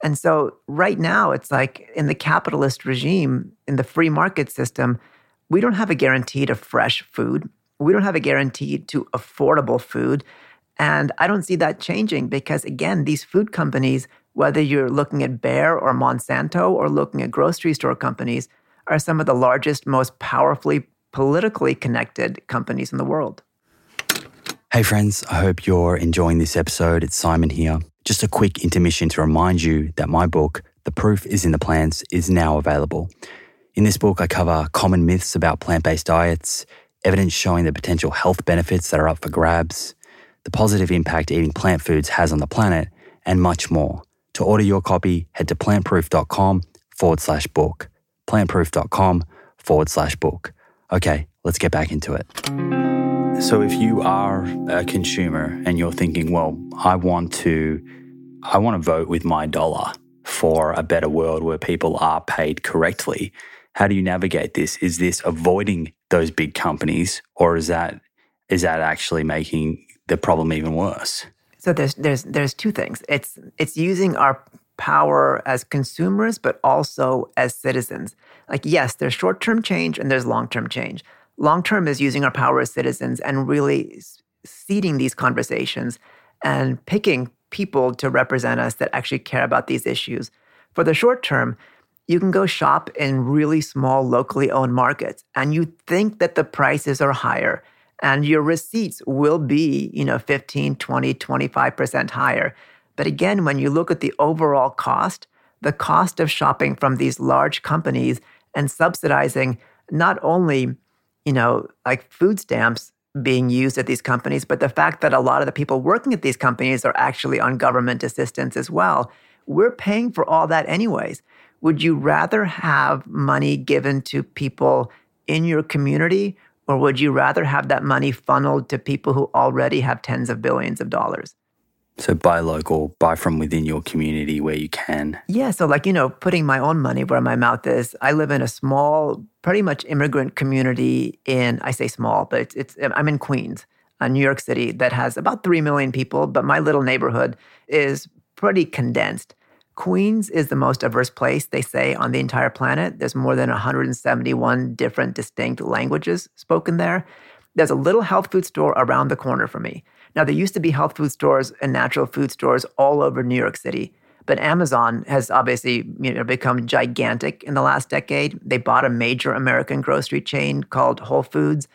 And so, right now, it's like in the capitalist regime, in the free market system, we don't have a guarantee to fresh food. We don't have a guarantee to affordable food. And I don't see that changing because, again, these food companies, whether you're looking at Bayer or Monsanto or looking at grocery store companies, are some of the largest, most powerfully politically connected companies in the world. Hey, friends, I hope you're enjoying this episode. It's Simon here. Just a quick intermission to remind you that my book, The Proof is in the Plants, is now available. In this book, I cover common myths about plant based diets, evidence showing the potential health benefits that are up for grabs, the positive impact eating plant foods has on the planet, and much more. To order your copy, head to plantproof.com forward slash book plantproof.com forward slash book. Okay, let's get back into it. So, if you are a consumer and you're thinking, well, I want to, I want to vote with my dollar for a better world where people are paid correctly, how do you navigate this? Is this avoiding those big companies, or is that is that actually making the problem even worse? So there's there's there's two things. It's it's using our power as consumers, but also as citizens. Like, yes, there's short term change and there's long term change. Long term is using our power as citizens and really seeding these conversations and picking people to represent us that actually care about these issues. For the short term, you can go shop in really small locally owned markets and you think that the prices are higher and your receipts will be, you know, 15, 20, 25% higher. But again, when you look at the overall cost, the cost of shopping from these large companies and subsidizing not only, you know, like food stamps being used at these companies, but the fact that a lot of the people working at these companies are actually on government assistance as well. We're paying for all that anyways. Would you rather have money given to people in your community, or would you rather have that money funneled to people who already have tens of billions of dollars? So buy local, buy from within your community where you can. Yeah. So, like, you know, putting my own money where my mouth is. I live in a small, pretty much immigrant community in, I say small, but it's, it's I'm in Queens, uh, New York City, that has about 3 million people, but my little neighborhood is pretty condensed. Queens is the most diverse place, they say, on the entire planet. There's more than 171 different distinct languages spoken there. There's a little health food store around the corner for me. Now, there used to be health food stores and natural food stores all over New York City, but Amazon has obviously you know, become gigantic in the last decade. They bought a major American grocery chain called Whole Foods,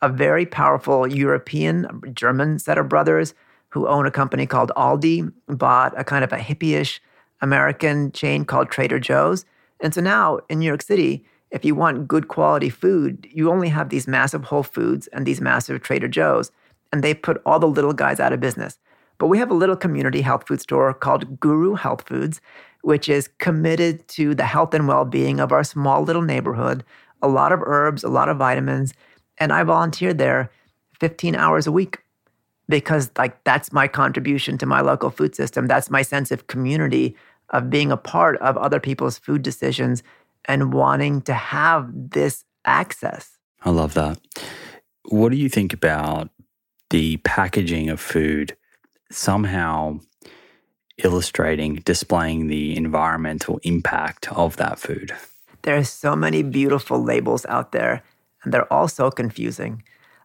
a very powerful European, German set of brothers who own a company called Aldi, bought a kind of a hippie-ish American chain called Trader Joe's. And so now in New York City, if you want good quality food, you only have these massive Whole Foods and these massive Trader Joe's and they put all the little guys out of business. But we have a little community health food store called Guru Health Foods, which is committed to the health and well being of our small little neighborhood. A lot of herbs, a lot of vitamins. And I volunteered there 15 hours a week because like that's my contribution to my local food system that's my sense of community of being a part of other people's food decisions and wanting to have this access i love that what do you think about the packaging of food somehow illustrating, displaying the environmental impact of that food. There are so many beautiful labels out there, and they're all so confusing.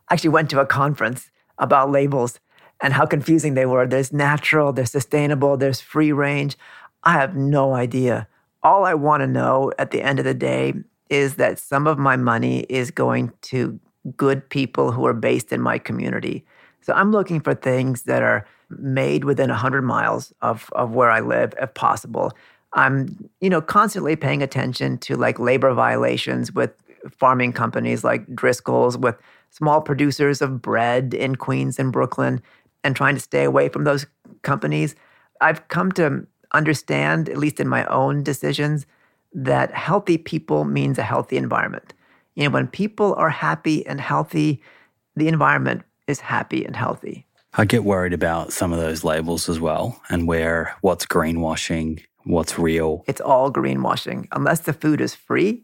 I actually went to a conference about labels and how confusing they were. There's natural, there's sustainable, there's free range. I have no idea. All I want to know at the end of the day is that some of my money is going to good people who are based in my community. So I'm looking for things that are made within 100 miles of, of where I live, if possible. I'm, you know, constantly paying attention to like labor violations with farming companies like Driscoll's, with small producers of bread in Queens and Brooklyn, and trying to stay away from those companies. I've come to understand, at least in my own decisions, that healthy people means a healthy environment. You know, when people are happy and healthy, the environment is happy and healthy. I get worried about some of those labels as well and where what's greenwashing, what's real. It's all greenwashing. Unless the food is free,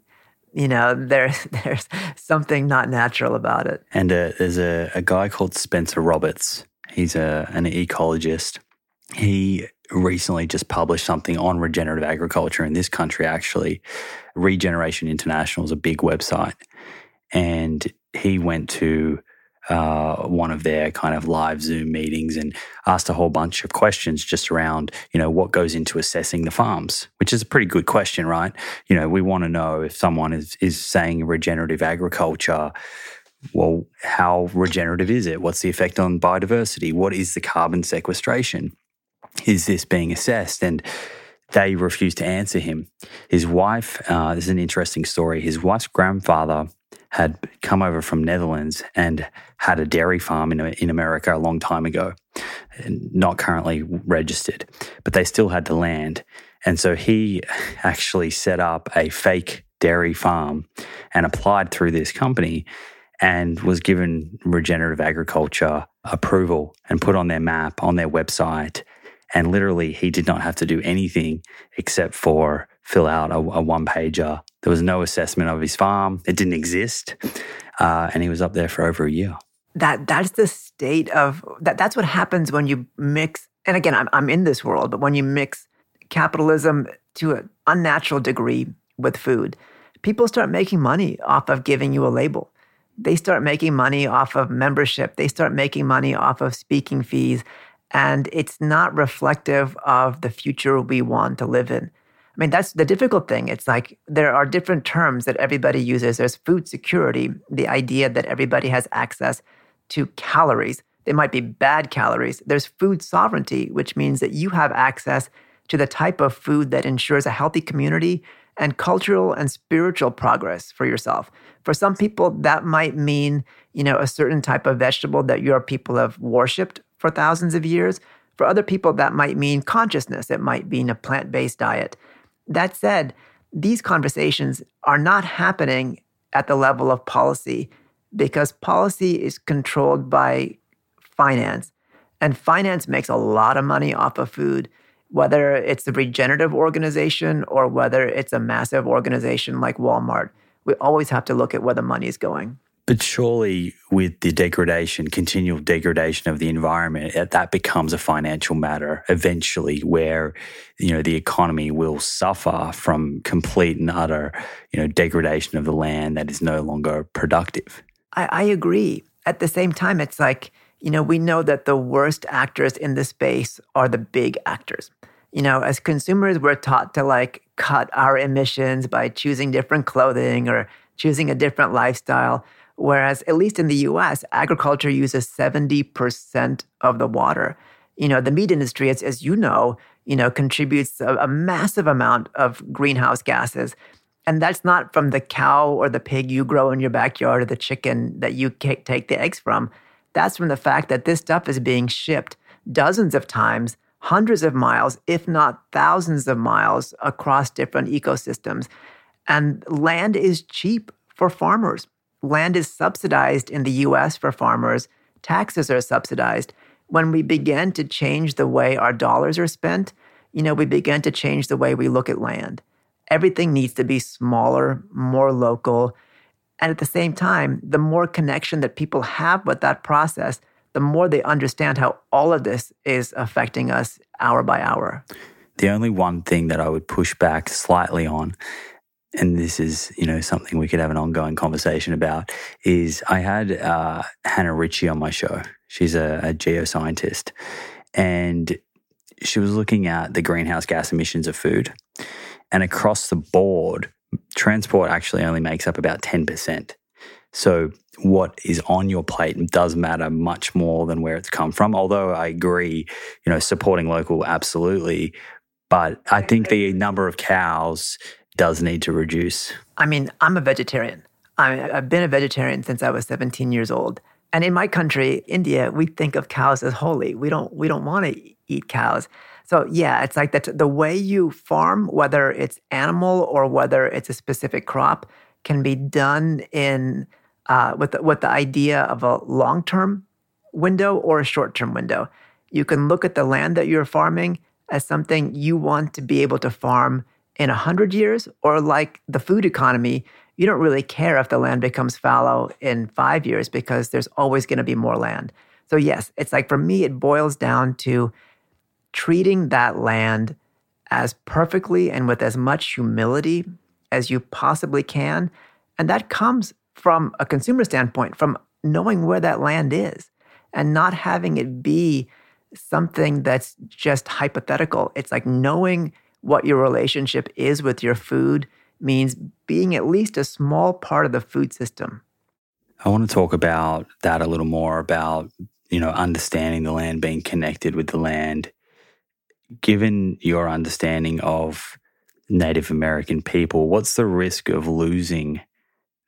you know, there's there's something not natural about it. And uh, there's a, a guy called Spencer Roberts. He's a, an ecologist. He recently just published something on regenerative agriculture in this country, actually. Regeneration International is a big website. And he went to uh, one of their kind of live Zoom meetings and asked a whole bunch of questions just around, you know, what goes into assessing the farms, which is a pretty good question, right? You know, we want to know if someone is, is saying regenerative agriculture, well, how regenerative is it? What's the effect on biodiversity? What is the carbon sequestration? Is this being assessed? And they refused to answer him. His wife, uh, this is an interesting story. His wife's grandfather had come over from Netherlands and had a dairy farm in, in America a long time ago, not currently registered, but they still had the land. And so he actually set up a fake dairy farm and applied through this company and was given regenerative agriculture approval and put on their map on their website. And literally, he did not have to do anything except for fill out a, a one pager. There was no assessment of his farm, it didn't exist. Uh, and he was up there for over a year. That that's the state of that. That's what happens when you mix. And again, I'm I'm in this world, but when you mix capitalism to an unnatural degree with food, people start making money off of giving you a label. They start making money off of membership. They start making money off of speaking fees, and it's not reflective of the future we want to live in. I mean, that's the difficult thing. It's like there are different terms that everybody uses. There's food security, the idea that everybody has access to calories. They might be bad calories. There's food sovereignty, which means that you have access to the type of food that ensures a healthy community and cultural and spiritual progress for yourself. For some people, that might mean, you know, a certain type of vegetable that your people have worshipped for thousands of years. For other people, that might mean consciousness. It might mean a plant based diet. That said, these conversations are not happening at the level of policy because policy is controlled by finance. And finance makes a lot of money off of food, whether it's a regenerative organization or whether it's a massive organization like Walmart. We always have to look at where the money is going. But surely, with the degradation, continual degradation of the environment, that becomes a financial matter eventually, where you know the economy will suffer from complete and utter you know degradation of the land that is no longer productive. I, I agree. At the same time, it's like you know we know that the worst actors in the space are the big actors. You know, as consumers, we're taught to like cut our emissions by choosing different clothing or choosing a different lifestyle Whereas, at least in the US, agriculture uses 70% of the water. You know, the meat industry, as, as you know, you know, contributes a, a massive amount of greenhouse gases. And that's not from the cow or the pig you grow in your backyard or the chicken that you take the eggs from. That's from the fact that this stuff is being shipped dozens of times, hundreds of miles, if not thousands of miles across different ecosystems. And land is cheap for farmers land is subsidized in the US for farmers, taxes are subsidized. When we begin to change the way our dollars are spent, you know, we begin to change the way we look at land. Everything needs to be smaller, more local. And at the same time, the more connection that people have with that process, the more they understand how all of this is affecting us hour by hour. The only one thing that I would push back slightly on and this is you know something we could have an ongoing conversation about is i had uh, hannah ritchie on my show she's a, a geoscientist and she was looking at the greenhouse gas emissions of food and across the board transport actually only makes up about 10%. So, what is on your plate does matter much more than where it's come from. Although I agree, you know, supporting local, absolutely. But I think the number of cows does need to reduce. I mean, I'm a vegetarian. I have been a vegetarian since I was 17 years old. And in my country, India, we think of cows as holy. We don't we don't want to eat cows. So yeah, it's like that the way you farm, whether it's animal or whether it's a specific crop, can be done in uh, with the, with the idea of a long term window or a short term window. You can look at the land that you're farming as something you want to be able to farm in 100 years, or like the food economy, you don't really care if the land becomes fallow in five years because there's always going to be more land. So, yes, it's like for me, it boils down to treating that land as perfectly and with as much humility as you possibly can. And that comes from a consumer standpoint, from knowing where that land is and not having it be something that's just hypothetical. It's like knowing what your relationship is with your food means being at least a small part of the food system. I want to talk about that a little more about, you know, understanding the land, being connected with the land. Given your understanding of Native American people, what's the risk of losing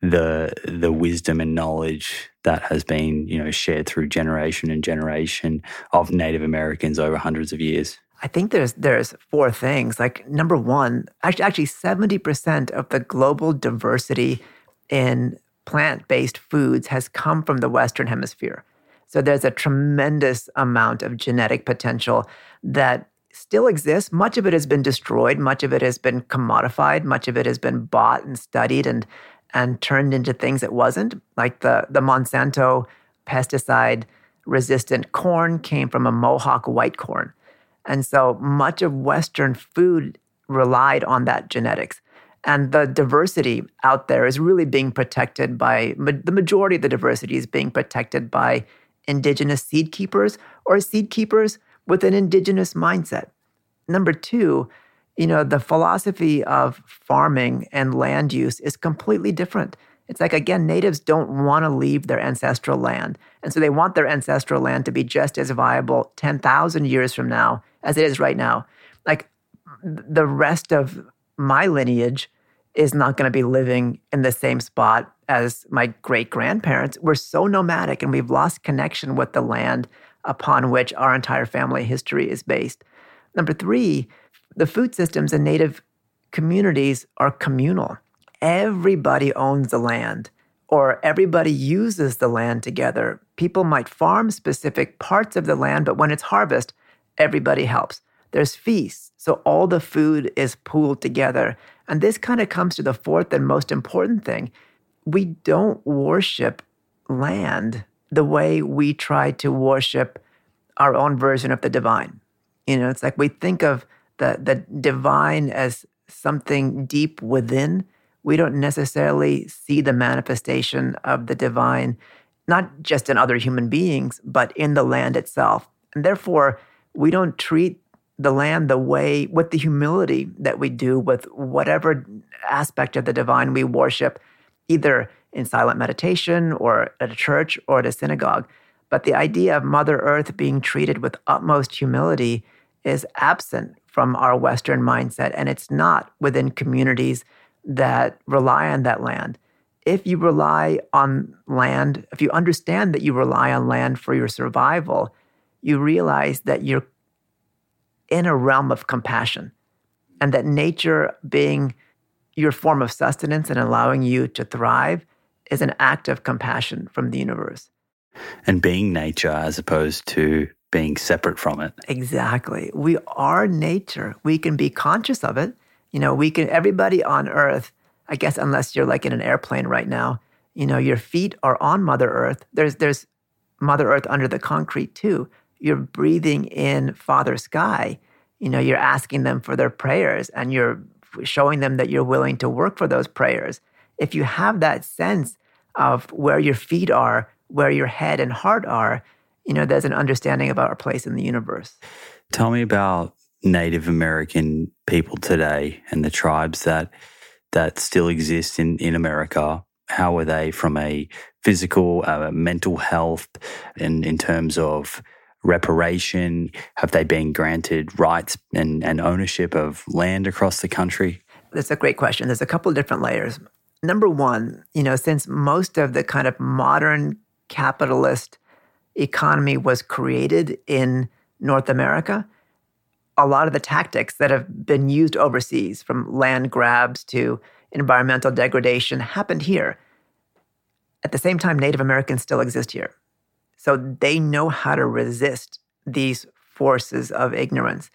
the the wisdom and knowledge that has been, you know, shared through generation and generation of Native Americans over hundreds of years? I think there's there's four things. Like number one, actually actually 70% of the global diversity in plant-based foods has come from the Western Hemisphere. So there's a tremendous amount of genetic potential that still exists. Much of it has been destroyed, much of it has been commodified, much of it has been bought and studied and and turned into things it wasn't. Like the the Monsanto pesticide resistant corn came from a Mohawk white corn. And so much of Western food relied on that genetics. And the diversity out there is really being protected by the majority of the diversity is being protected by indigenous seed keepers or seed keepers with an indigenous mindset. Number two, you know, the philosophy of farming and land use is completely different. It's like, again, natives don't want to leave their ancestral land. And so they want their ancestral land to be just as viable 10,000 years from now as it is right now. Like the rest of my lineage is not going to be living in the same spot as my great grandparents. We're so nomadic and we've lost connection with the land upon which our entire family history is based. Number three, the food systems in native communities are communal everybody owns the land or everybody uses the land together. People might farm specific parts of the land, but when it's harvest, everybody helps. There's feasts, so all the food is pooled together. And this kind of comes to the fourth and most important thing. We don't worship land the way we try to worship our own version of the divine. You know, it's like we think of the, the divine as something deep within we don't necessarily see the manifestation of the divine, not just in other human beings, but in the land itself. And therefore, we don't treat the land the way, with the humility that we do with whatever aspect of the divine we worship, either in silent meditation or at a church or at a synagogue. But the idea of Mother Earth being treated with utmost humility is absent from our Western mindset, and it's not within communities that rely on that land. If you rely on land, if you understand that you rely on land for your survival, you realize that you're in a realm of compassion and that nature being your form of sustenance and allowing you to thrive is an act of compassion from the universe. And being nature as opposed to being separate from it. Exactly. We are nature. We can be conscious of it you know, we can, everybody on earth, I guess, unless you're like in an airplane right now, you know, your feet are on Mother Earth. There's, there's Mother Earth under the concrete too. You're breathing in Father Sky. You know, you're asking them for their prayers and you're showing them that you're willing to work for those prayers. If you have that sense of where your feet are, where your head and heart are, you know, there's an understanding about our place in the universe. Tell me about Native American people today and the tribes that that still exist in, in America, how are they from a physical, uh, mental health, and in terms of reparation? Have they been granted rights and, and ownership of land across the country? That's a great question. There's a couple of different layers. Number one, you know, since most of the kind of modern capitalist economy was created in North America, a lot of the tactics that have been used overseas, from land grabs to environmental degradation, happened here. At the same time, Native Americans still exist here. So they know how to resist these forces of ignorance.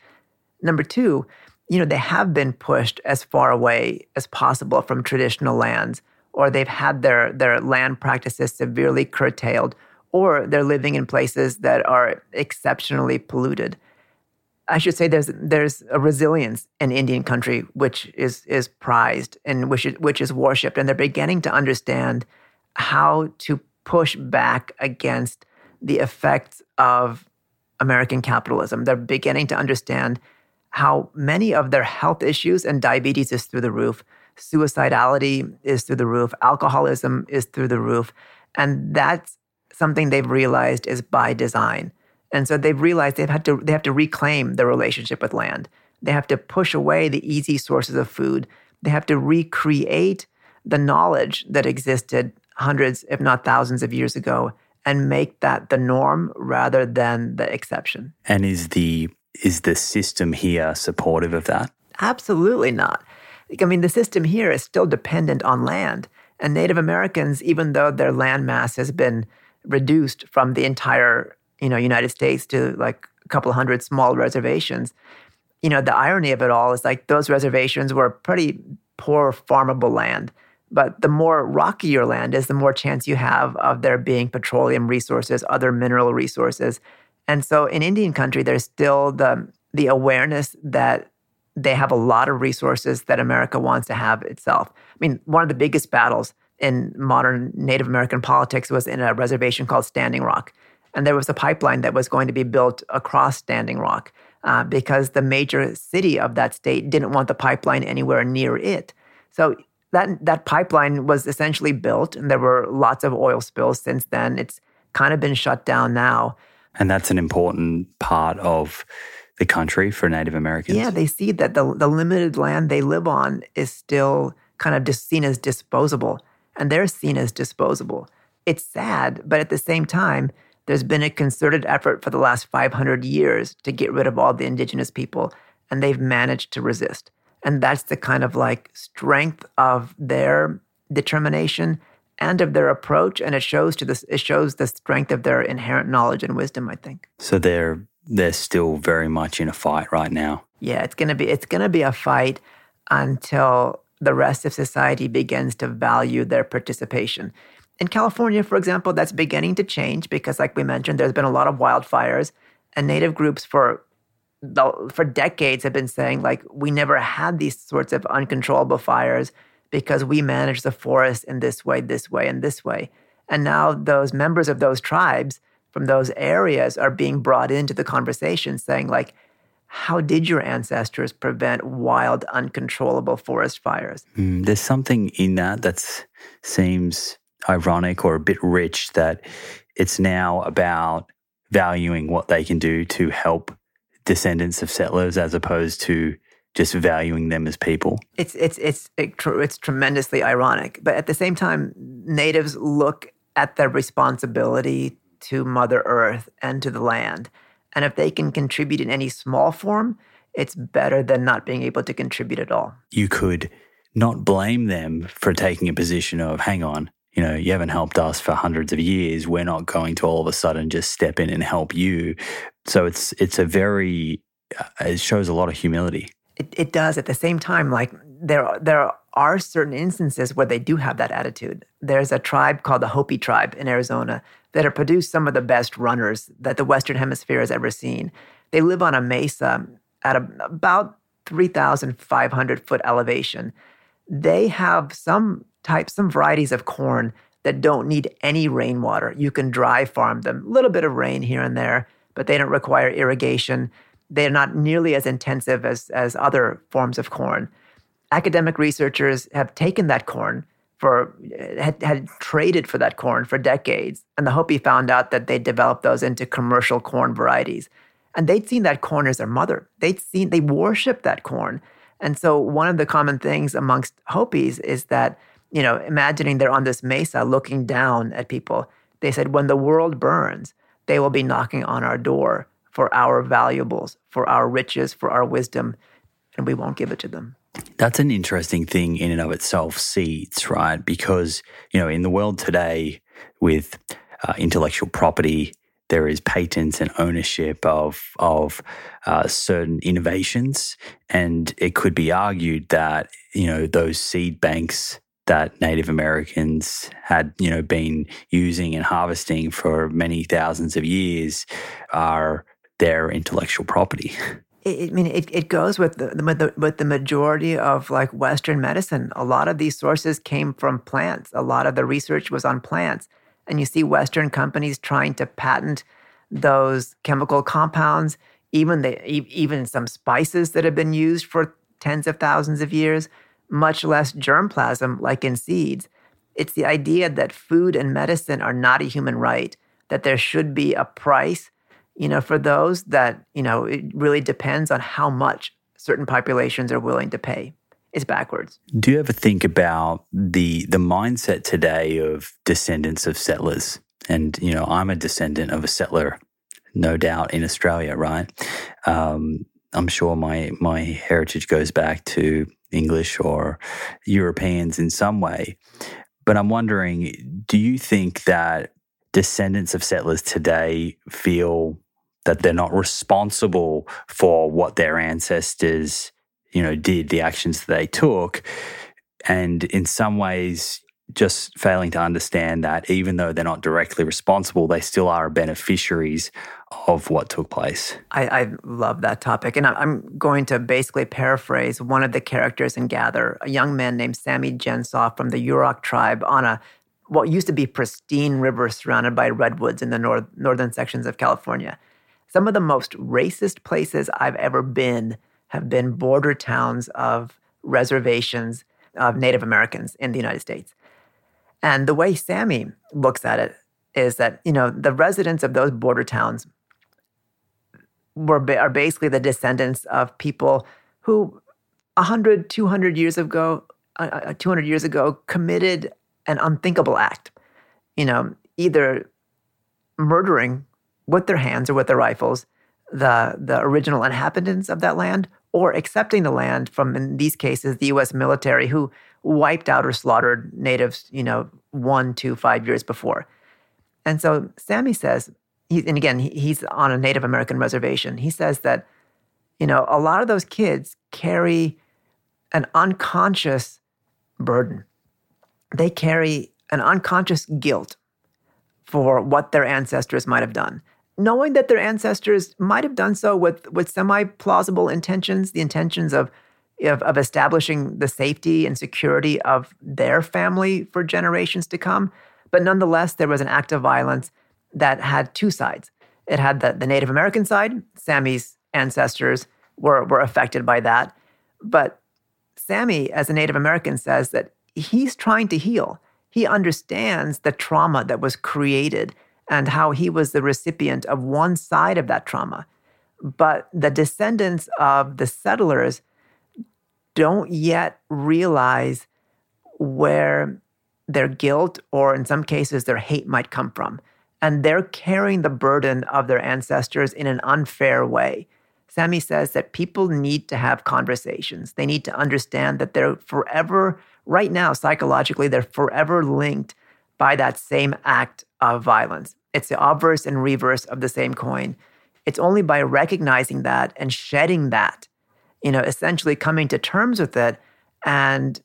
Number two, you know, they have been pushed as far away as possible from traditional lands, or they've had their, their land practices severely curtailed, or they're living in places that are exceptionally polluted. I should say there's there's a resilience in Indian country which is is prized and which is, which is worshipped, and they're beginning to understand how to push back against the effects of American capitalism. They're beginning to understand how many of their health issues and diabetes is through the roof, suicidality is through the roof, alcoholism is through the roof, and that's something they've realized is by design. And so they've realized they've had to they have to reclaim their relationship with land. They have to push away the easy sources of food. They have to recreate the knowledge that existed hundreds, if not thousands of years ago and make that the norm rather than the exception. And is the is the system here supportive of that? Absolutely not. I mean, the system here is still dependent on land. And Native Americans, even though their land mass has been reduced from the entire you know United States to like a couple hundred small reservations. You know, the irony of it all is like those reservations were pretty poor farmable land. But the more rocky your land is, the more chance you have of there being petroleum resources, other mineral resources. And so in Indian country, there's still the the awareness that they have a lot of resources that America wants to have itself. I mean, one of the biggest battles in modern Native American politics was in a reservation called Standing Rock. And there was a pipeline that was going to be built across Standing Rock uh, because the major city of that state didn't want the pipeline anywhere near it. So that, that pipeline was essentially built, and there were lots of oil spills since then. It's kind of been shut down now. And that's an important part of the country for Native Americans. Yeah, they see that the, the limited land they live on is still kind of just seen as disposable, and they're seen as disposable. It's sad, but at the same time, there's been a concerted effort for the last 500 years to get rid of all the indigenous people, and they've managed to resist. And that's the kind of like strength of their determination and of their approach. And it shows to this, it shows the strength of their inherent knowledge and wisdom, I think. So they're they're still very much in a fight right now. Yeah, it's gonna be it's gonna be a fight until the rest of society begins to value their participation. In California, for example, that's beginning to change because, like we mentioned, there's been a lot of wildfires, and native groups for for decades have been saying like we never had these sorts of uncontrollable fires because we manage the forest in this way, this way, and this way. And now those members of those tribes from those areas are being brought into the conversation, saying like, how did your ancestors prevent wild, uncontrollable forest fires? Mm, there's something in that that seems ironic or a bit rich that it's now about valuing what they can do to help descendants of settlers as opposed to just valuing them as people. It's it's it's it's tremendously ironic, but at the same time, natives look at their responsibility to Mother Earth and to the land, and if they can contribute in any small form, it's better than not being able to contribute at all. You could not blame them for taking a position of, hang on, you know, you haven't helped us for hundreds of years. We're not going to all of a sudden just step in and help you. So it's it's a very uh, it shows a lot of humility. It, it does. At the same time, like there there are certain instances where they do have that attitude. There's a tribe called the Hopi tribe in Arizona that have produced some of the best runners that the Western Hemisphere has ever seen. They live on a mesa at a, about 3,500 foot elevation. They have some types, some varieties of corn that don't need any rainwater. You can dry farm them, a little bit of rain here and there, but they don't require irrigation. They're not nearly as intensive as, as other forms of corn. academic researchers have taken that corn for had, had traded for that corn for decades and the hopi found out that they developed those into commercial corn varieties and they'd seen that corn as their mother they'd seen they worshiped that corn and so one of the common things amongst hopis is that you know imagining they're on this mesa looking down at people they said when the world burns they will be knocking on our door for our valuables for our riches for our wisdom and we won't give it to them that's an interesting thing in and of itself, seeds, right? Because, you know, in the world today with uh, intellectual property, there is patents and ownership of, of uh, certain innovations. And it could be argued that, you know, those seed banks that Native Americans had, you know, been using and harvesting for many thousands of years are their intellectual property. I mean, it, it goes with the, the, with the majority of like Western medicine. A lot of these sources came from plants. A lot of the research was on plants. And you see Western companies trying to patent those chemical compounds, even the, even some spices that have been used for tens of thousands of years, much less germplasm like in seeds. It's the idea that food and medicine are not a human right, that there should be a price you know, for those that, you know, it really depends on how much certain populations are willing to pay. It's backwards. Do you ever think about the the mindset today of descendants of settlers? And you know, I'm a descendant of a settler, no doubt in Australia, right? Um, I'm sure my my heritage goes back to English or Europeans in some way. But I'm wondering, do you think that descendants of settlers today feel that they're not responsible for what their ancestors, you know, did, the actions that they took. And in some ways, just failing to understand that even though they're not directly responsible, they still are beneficiaries of what took place. I, I love that topic. And I'm going to basically paraphrase one of the characters in Gather, a young man named Sammy Gensaw from the Yurok tribe on a what used to be pristine river surrounded by redwoods in the north, northern sections of California. Some of the most racist places I've ever been have been border towns of reservations of Native Americans in the United States. And the way Sammy looks at it is that, you know, the residents of those border towns were are basically the descendants of people who 100, 200 years ago, uh, uh 200 years ago committed an unthinkable act. You know, either murdering with their hands or with their rifles the, the original inhabitants of that land or accepting the land from, in these cases, the US military who wiped out or slaughtered natives, you know, one, two, five years before. And so Sammy says, and again, he's on a Native American reservation. He says that, you know, a lot of those kids carry an unconscious burden. They carry an unconscious guilt for what their ancestors might have done knowing that their ancestors might have done so with, with semi plausible intentions, the intentions of, of, of establishing the safety and security of their family for generations to come. But nonetheless, there was an act of violence that had two sides. It had the, the Native American side. Sammy's ancestors were, were affected by that. But Sammy, as a Native American, says that he's trying to heal. He understands the trauma that was created and how he was the recipient of one side of that trauma. But the descendants of the settlers don't yet realize where their guilt or, in some cases, their hate might come from. And they're carrying the burden of their ancestors in an unfair way. Sammy says that people need to have conversations. They need to understand that they're forever, right now, psychologically, they're forever linked by that same act of violence. It's the obverse and reverse of the same coin. It's only by recognizing that and shedding that, you know, essentially coming to terms with it and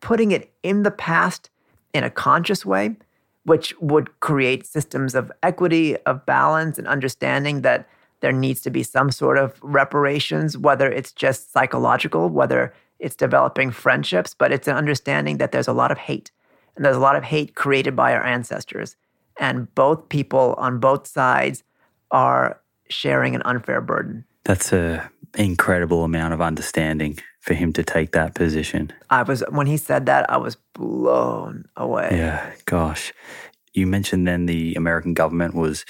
putting it in the past in a conscious way, which would create systems of equity, of balance, and understanding that there needs to be some sort of reparations, whether it's just psychological, whether it's developing friendships, but it's an understanding that there's a lot of hate. And there's a lot of hate created by our ancestors and both people on both sides are sharing an unfair burden. That's an incredible amount of understanding for him to take that position? I was when he said that, I was blown away. Yeah, gosh. You mentioned then the American government was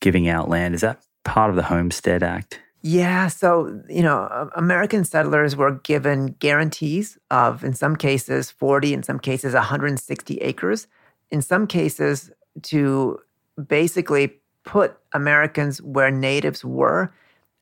giving out land. Is that part of the Homestead Act? Yeah, so, you know, American settlers were given guarantees of, in some cases, 40, in some cases, 160 acres. In some cases, to basically put Americans where natives were,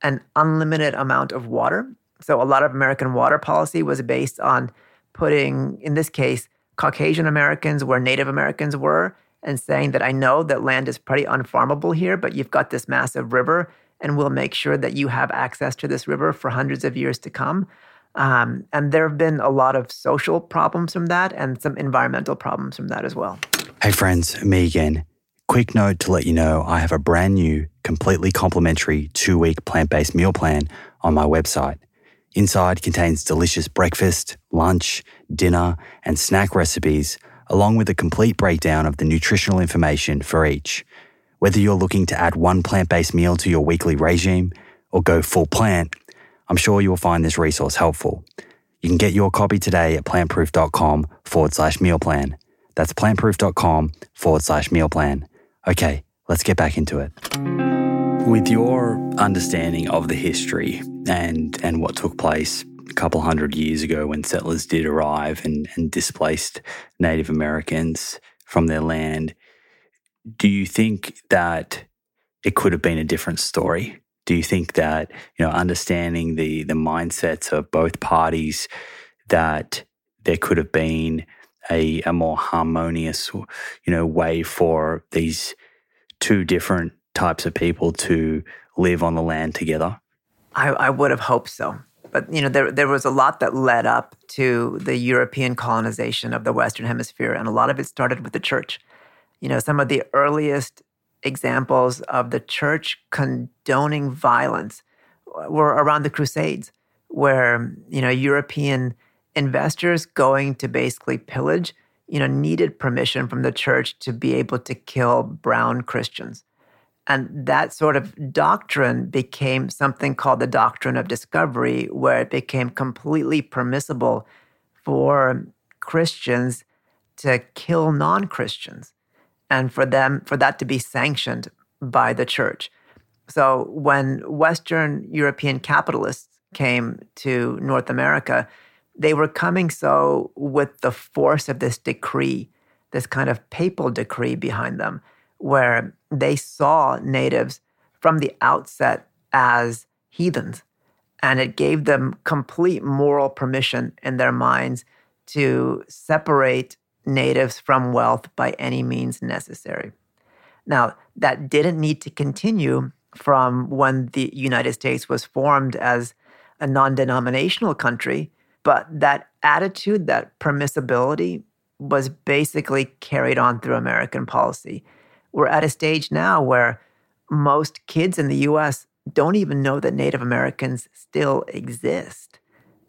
an unlimited amount of water. So, a lot of American water policy was based on putting, in this case, Caucasian Americans where Native Americans were, and saying that I know that land is pretty unfarmable here, but you've got this massive river and we'll make sure that you have access to this river for hundreds of years to come. Um, and there have been a lot of social problems from that and some environmental problems from that as well. Hey, friends, me again. Quick note to let you know I have a brand new, completely complimentary two week plant based meal plan on my website. Inside contains delicious breakfast, lunch, dinner, and snack recipes, along with a complete breakdown of the nutritional information for each. Whether you're looking to add one plant based meal to your weekly regime or go full plant, I'm sure you'll find this resource helpful. You can get your copy today at plantproof.com forward slash meal plan. That's plantproof.com forward slash meal plan. Okay, let's get back into it. With your understanding of the history and, and what took place a couple hundred years ago when settlers did arrive and, and displaced Native Americans from their land, do you think that it could have been a different story? Do you think that you know understanding the the mindsets of both parties that there could have been a, a more harmonious you know way for these two different types of people to live on the land together? I, I would have hoped so. But you know, there there was a lot that led up to the European colonization of the Western Hemisphere, and a lot of it started with the church you know, some of the earliest examples of the church condoning violence were around the Crusades, where, you know, European investors going to basically pillage, you know, needed permission from the church to be able to kill brown Christians. And that sort of doctrine became something called the doctrine of discovery, where it became completely permissible for Christians to kill non Christians and for them for that to be sanctioned by the church. So when Western European capitalists came to North America, they were coming so with the force of this decree, this kind of papal decree behind them, where they saw natives from the outset as heathens. And it gave them complete moral permission in their minds to separate natives from wealth by any means necessary. Now, that didn't need to continue from when the United States was formed as a non denominational country, but that attitude, that permissibility, was basically carried on through American policy. We're at a stage now where most kids in the US don't even know that Native Americans still exist.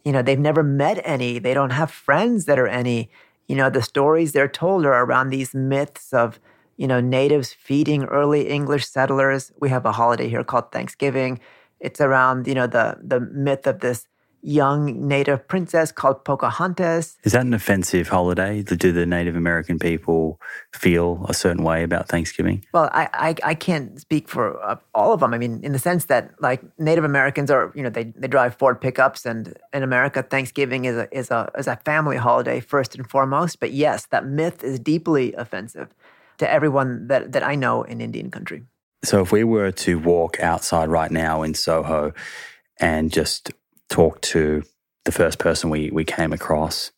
You know, they've never met any, they don't have friends that are any. You know, the stories they're told are around these myths of, you know, natives feeding early English settlers. We have a holiday here called Thanksgiving. It's around, you know, the the myth of this young native princess called Pocahontas. Is that an offensive holiday? Do the Native American people feel a certain way about Thanksgiving? Well, I I, I can't speak for uh, all of them. I mean, in the sense that like Native Americans are, you know, they, they drive Ford pickups, and in America, Thanksgiving is a is a is a family holiday first and foremost. But yes, that myth is deeply offensive to everyone that that I know in Indian country. So, if we were to walk outside right now in Soho and just talk to the first person we, we came across,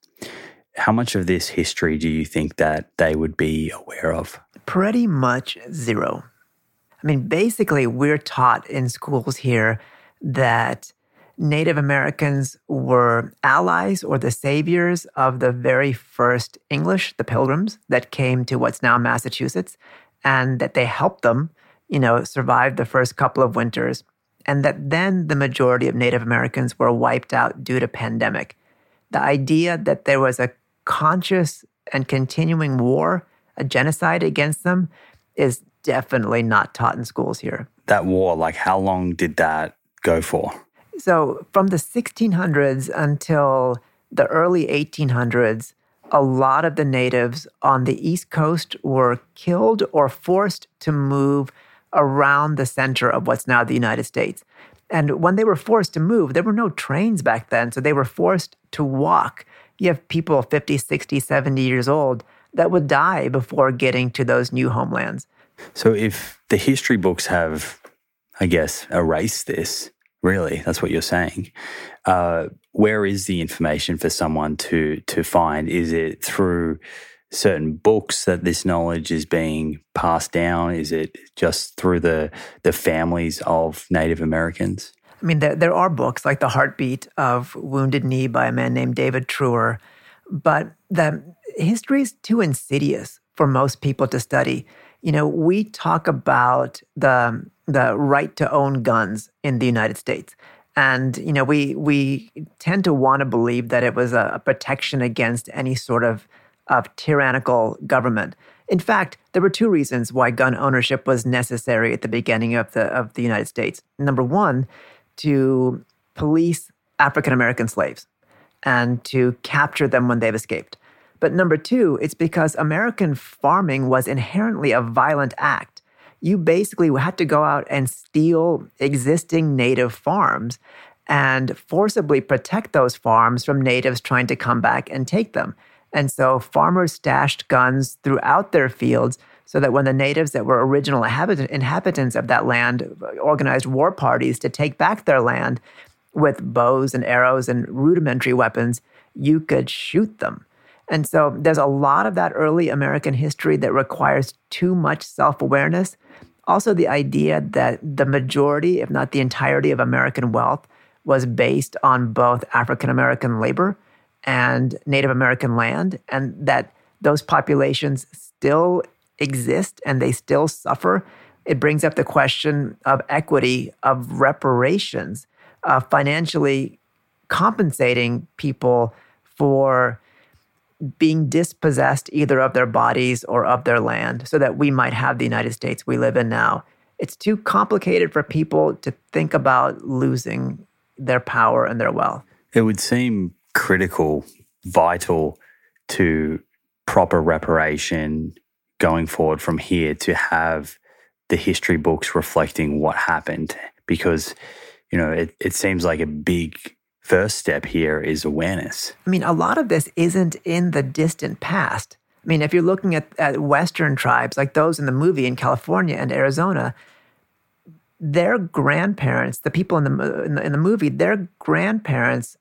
how much of this history do you think that they would be aware of? Pretty much zero. I mean, basically, we're taught in schools here that Native Americans were allies or the saviors of the very first English, the Pilgrims, that came to what's now Massachusetts, and that they helped them, you know, survive the first couple of winters and that then the majority of Native Americans were wiped out due to pandemic. The idea that there was a conscious and continuing war, a genocide against them, is definitely not taught in schools here. That war, like how long did that go for? So, from the 1600s until the early 1800s, a lot of the natives on the East Coast were killed or forced to move around the center of what's now the United States. And when they were forced to move, there were no trains back then, so they were forced to walk. You have people 50, 60, 70 years old that would die before getting to those new homelands. So if the history books have, I guess, erased this, really, that's what you're saying. Uh, where is the information for someone to to find? Is it through certain books that this knowledge is being passed down? Is it just through the the families of Native Americans? I mean, there, there are books like The Heartbeat of Wounded Knee by a man named David Treuer, but the history is too insidious for most people to study. You know, we talk about the the right to own guns in the United States. And you know, we we tend to want to believe that it was a, a protection against any sort of of tyrannical government. In fact, there were two reasons why gun ownership was necessary at the beginning of the of the United States. Number one, to police African American slaves and to capture them when they've escaped. But number two, it's because American farming was inherently a violent act. You basically had to go out and steal existing native farms and forcibly protect those farms from natives trying to come back and take them. And so farmers stashed guns throughout their fields so that when the natives that were original inhabitants of that land organized war parties to take back their land with bows and arrows and rudimentary weapons, you could shoot them. And so there's a lot of that early American history that requires too much self awareness. Also, the idea that the majority, if not the entirety, of American wealth was based on both African American labor and Native American land, and that those populations still exist and they still suffer, it brings up the question of equity, of reparations, of financially compensating people for being dispossessed either of their bodies or of their land so that we might have the United States we live in now. It's too complicated for people to think about losing their power and their wealth. It would seem critical, vital to proper reparation going forward from here to have the history books reflecting what happened. Because you know it, it seems like a big first step here is awareness. I mean a lot of this isn't in the distant past. I mean if you're looking at, at western tribes like those in the movie in california and arizona their grandparents the people in the, in the, in the movie their grandparents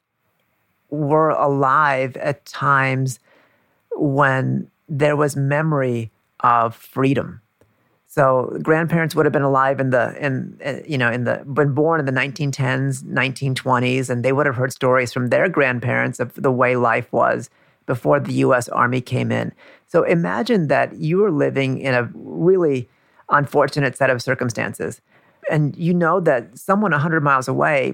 were alive at times when there was memory of freedom. So grandparents would have been alive in the in you know in the been born in the 1910s, 1920s, and they would have heard stories from their grandparents of the way life was before the U.S. Army came in. So imagine that you are living in a really unfortunate set of circumstances, and you know that someone 100 miles away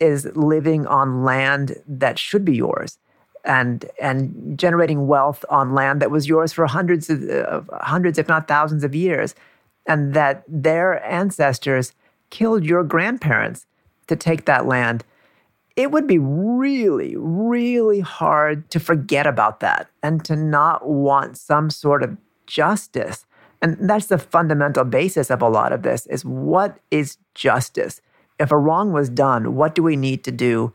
is living on land that should be yours and and generating wealth on land that was yours for hundreds of uh, hundreds if not thousands of years and that their ancestors killed your grandparents to take that land. It would be really really hard to forget about that and to not want some sort of justice. And that's the fundamental basis of a lot of this is what is justice if a wrong was done, what do we need to do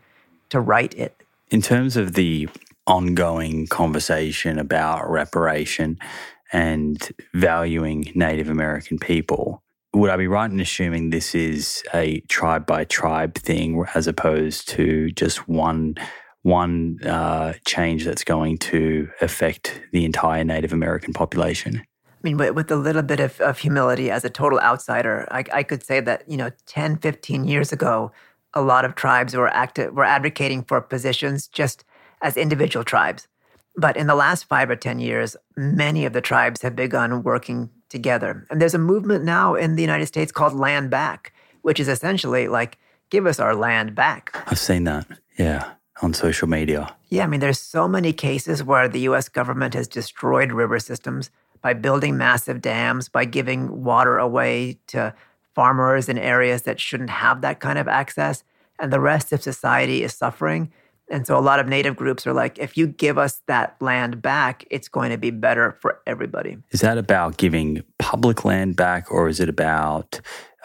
to right it? In terms of the ongoing conversation about reparation and valuing Native American people, would I be right in assuming this is a tribe by tribe thing as opposed to just one one uh, change that's going to affect the entire Native American population? Mean, with, with a little bit of, of humility as a total outsider, I, I could say that, you know, 10, 15 years ago, a lot of tribes were active, were advocating for positions just as individual tribes. But in the last five or 10 years, many of the tribes have begun working together. And there's a movement now in the United States called Land Back, which is essentially like, give us our land back. I've seen that. Yeah. On social media. Yeah. I mean, there's so many cases where the US government has destroyed river systems by building massive dams, by giving water away to farmers in areas that shouldn't have that kind of access. and the rest of society is suffering. And so a lot of native groups are like, if you give us that land back, it's going to be better for everybody. Is that about giving public land back, or is it about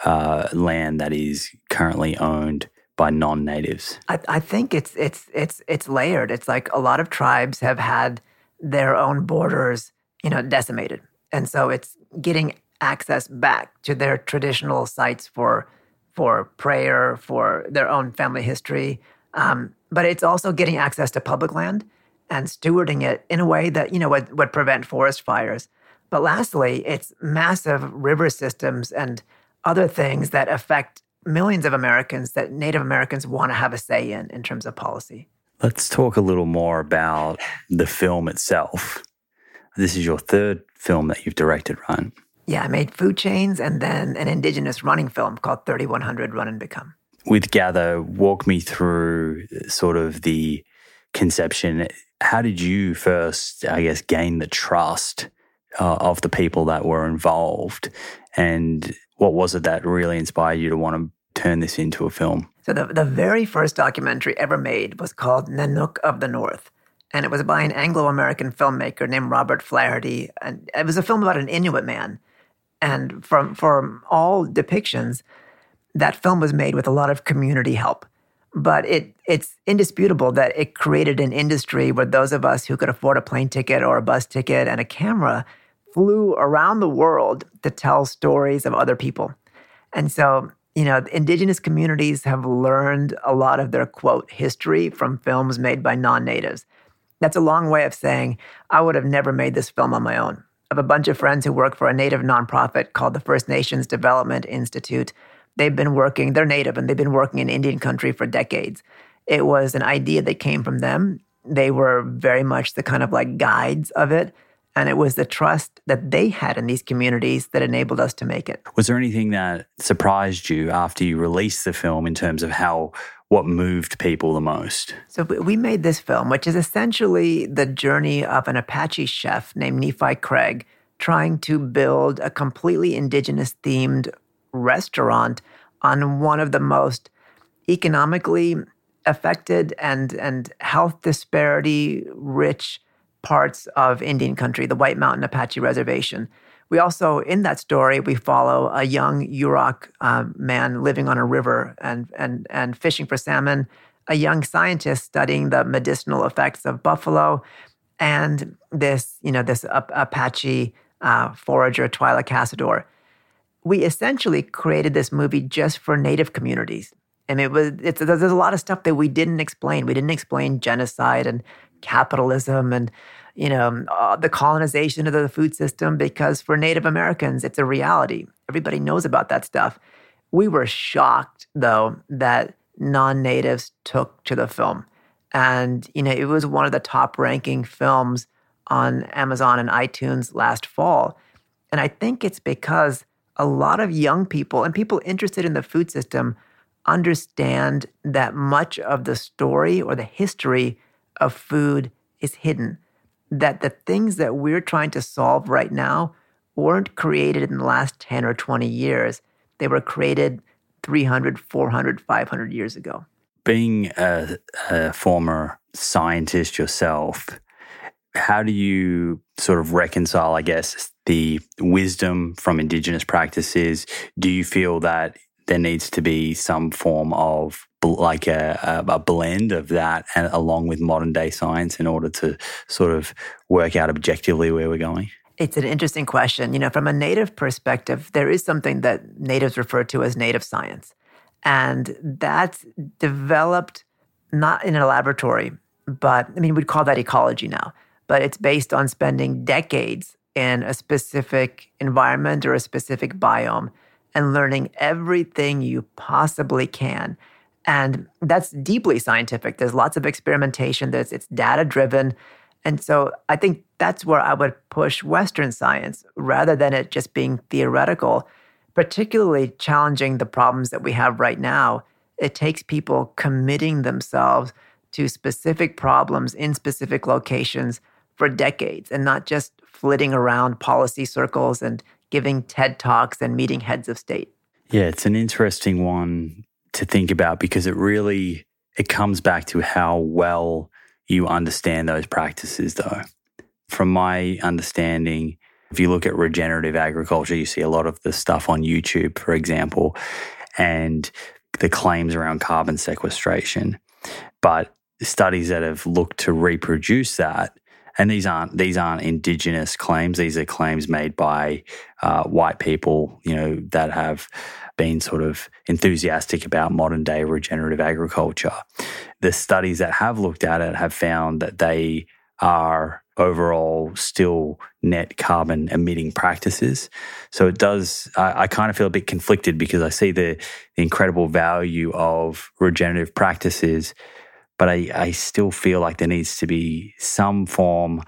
uh, land that is currently owned by non-natives? I, I think it's it's it's it's layered. It's like a lot of tribes have had their own borders, you know, decimated, and so it's getting access back to their traditional sites for for prayer, for their own family history. Um, but it's also getting access to public land and stewarding it in a way that you know would, would prevent forest fires. But lastly, it's massive river systems and other things that affect millions of Americans that Native Americans want to have a say in in terms of policy. Let's talk a little more about the film itself. This is your third film that you've directed, right? Yeah, I made Food Chains and then an indigenous running film called 3100 Run and Become. With Gather, walk me through sort of the conception. How did you first, I guess, gain the trust uh, of the people that were involved? And what was it that really inspired you to want to turn this into a film? So, the, the very first documentary ever made was called Nanook of the North. And it was by an Anglo American filmmaker named Robert Flaherty. And it was a film about an Inuit man. And from, from all depictions, that film was made with a lot of community help. But it, it's indisputable that it created an industry where those of us who could afford a plane ticket or a bus ticket and a camera flew around the world to tell stories of other people. And so, you know, indigenous communities have learned a lot of their quote history from films made by non natives. That's a long way of saying I would have never made this film on my own. I have a bunch of friends who work for a native nonprofit called the First Nations Development Institute. They've been working, they're native and they've been working in Indian country for decades. It was an idea that came from them. They were very much the kind of like guides of it. And it was the trust that they had in these communities that enabled us to make it. Was there anything that surprised you after you released the film in terms of how what moved people the most? So we made this film, which is essentially the journey of an Apache chef named Nephi Craig trying to build a completely indigenous themed restaurant on one of the most economically affected and, and health disparity rich parts of Indian country, the White Mountain Apache Reservation. We also, in that story, we follow a young Yurok uh, man living on a river and, and, and fishing for salmon, a young scientist studying the medicinal effects of buffalo, and this, you know, this uh, Apache uh, forager, Twila Cassadore. We essentially created this movie just for Native communities. And it was, it's, there's a lot of stuff that we didn't explain. We didn't explain genocide and capitalism and you know uh, the colonization of the food system because for Native Americans it's a reality. Everybody knows about that stuff. We were shocked though that non-natives took to the film, and you know it was one of the top-ranking films on Amazon and iTunes last fall. And I think it's because a lot of young people and people interested in the food system understand that much of the story or the history of food is hidden. That the things that we're trying to solve right now weren't created in the last 10 or 20 years. They were created 300, 400, 500 years ago. Being a, a former scientist yourself, how do you sort of reconcile, I guess, the wisdom from indigenous practices? Do you feel that there needs to be some form of like a, a, blend of that and along with modern day science in order to sort of work out objectively where we're going? It's an interesting question. You know, from a native perspective, there is something that natives refer to as native science. And that's developed not in a laboratory, but I mean, we'd call that ecology now, but it's based on spending decades in a specific environment or a specific biome and learning everything you possibly can and that's deeply scientific. There's lots of experimentation, There's, it's data driven. And so I think that's where I would push Western science rather than it just being theoretical, particularly challenging the problems that we have right now. It takes people committing themselves to specific problems in specific locations for decades and not just flitting around policy circles and giving TED Talks and meeting heads of state. Yeah, it's an interesting one to think about because it really it comes back to how well you understand those practices though. From my understanding, if you look at regenerative agriculture, you see a lot of the stuff on YouTube, for example, and the claims around carbon sequestration. But studies that have looked to reproduce that and these aren't these aren't indigenous claims. These are claims made by uh, white people, you know, that have been sort of enthusiastic about modern day regenerative agriculture. The studies that have looked at it have found that they are overall still net carbon emitting practices. So it does, I, I, kind of feel a bit conflicted because I see the, the incredible value of regenerative practices but I, I still feel like there needs to be some form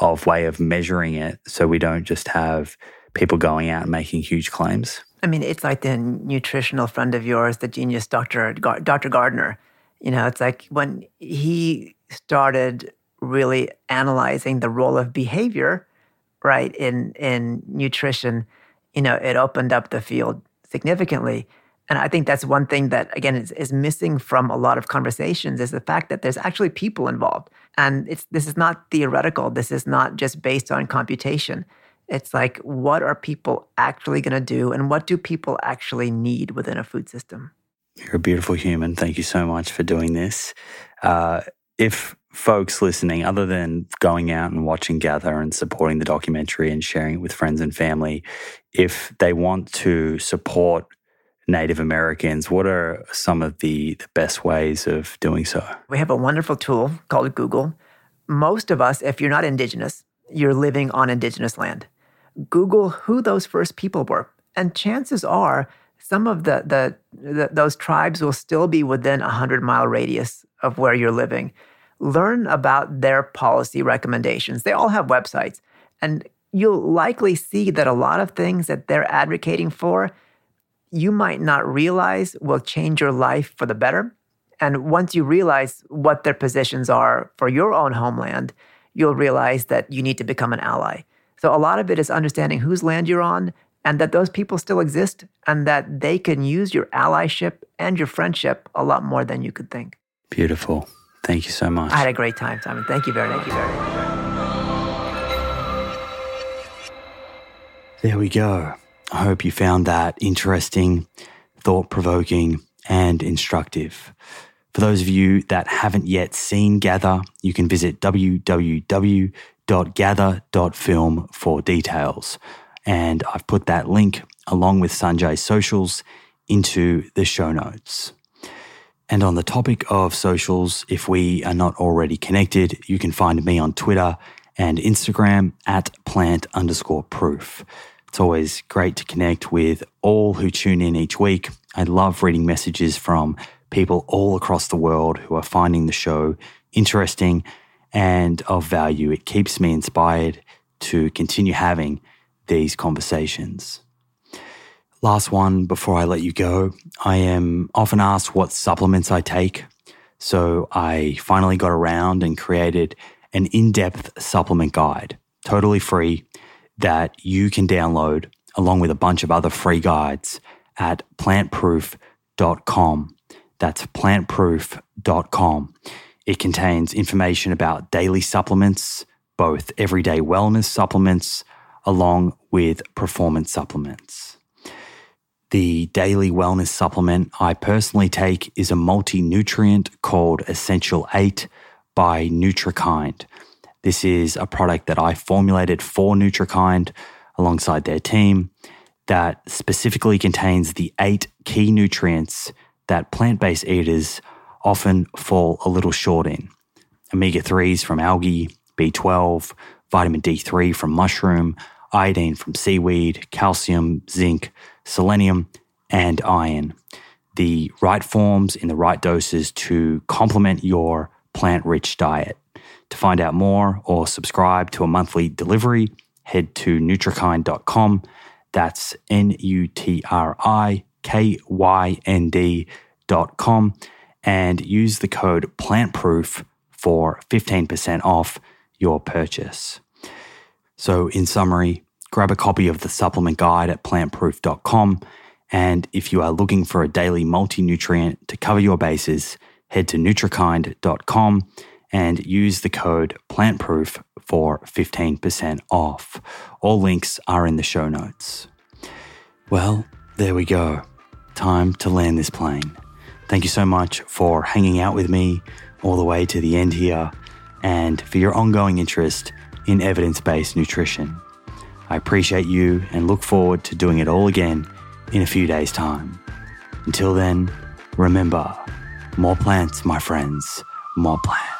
of way of measuring it so we don't just have people going out and making huge claims. I mean, it's like the nutritional friend of yours, the genius Dr. Dr. Gardner. You know, it's like when he started really analyzing the role of behavior, right, in in nutrition, you know, it opened up the field significantly. And I think that's one thing that, again, is, is missing from a lot of conversations is the fact that there's actually people involved. And it's, this is not theoretical. This is not just based on computation. It's like, what are people actually going to do? And what do people actually need within a food system? You're a beautiful human. Thank you so much for doing this. Uh, if folks listening, other than going out and watching Gather and supporting the documentary and sharing it with friends and family, if they want to support Native Americans. What are some of the, the best ways of doing so? We have a wonderful tool called Google. Most of us, if you're not Indigenous, you're living on Indigenous land. Google who those first people were. And chances are some of the, the, the those tribes will still be within a 100 mile radius of where you're living. Learn about their policy recommendations. They all have websites. And you'll likely see that a lot of things that they're advocating for you might not realize will change your life for the better. And once you realize what their positions are for your own homeland, you'll realize that you need to become an ally. So a lot of it is understanding whose land you're on and that those people still exist and that they can use your allyship and your friendship a lot more than you could think. Beautiful. Thank you so much. I had a great time, Simon. Thank you very much. Thank you very much. There we go. I hope you found that interesting, thought provoking, and instructive. For those of you that haven't yet seen Gather, you can visit www.gather.film for details. And I've put that link along with Sanjay's socials into the show notes. And on the topic of socials, if we are not already connected, you can find me on Twitter and Instagram at plant underscore proof. It's always great to connect with all who tune in each week. I love reading messages from people all across the world who are finding the show interesting and of value. It keeps me inspired to continue having these conversations. Last one before I let you go. I am often asked what supplements I take. So I finally got around and created an in depth supplement guide, totally free that you can download along with a bunch of other free guides at plantproof.com. That's plantproof.com. It contains information about daily supplements, both everyday wellness supplements, along with performance supplements. The daily wellness supplement I personally take is a multi nutrient called Essential 8 by Nutrikynd. This is a product that I formulated for Nutrikynd alongside their team that specifically contains the eight key nutrients that plant based eaters often fall a little short in omega 3s from algae, B12, vitamin D3 from mushroom, iodine from seaweed, calcium, zinc, selenium, and iron. The right forms in the right doses to complement your plant rich diet. To find out more or subscribe to a monthly delivery, head to nutrikynd.com. That's N U T R I K Y N D.com and use the code PLANTPROOF for 15% off your purchase. So, in summary, grab a copy of the supplement guide at plantproof.com And if you are looking for a daily multi nutrient to cover your bases, head to Nutrikynd.com and use the code PLANTPROOF for 15% off. All links are in the show notes. Well, there we go. Time to land this plane. Thank you so much for hanging out with me all the way to the end here and for your ongoing interest in evidence based nutrition. I appreciate you and look forward to doing it all again in a few days' time. Until then, remember more plants, my friends, more plants.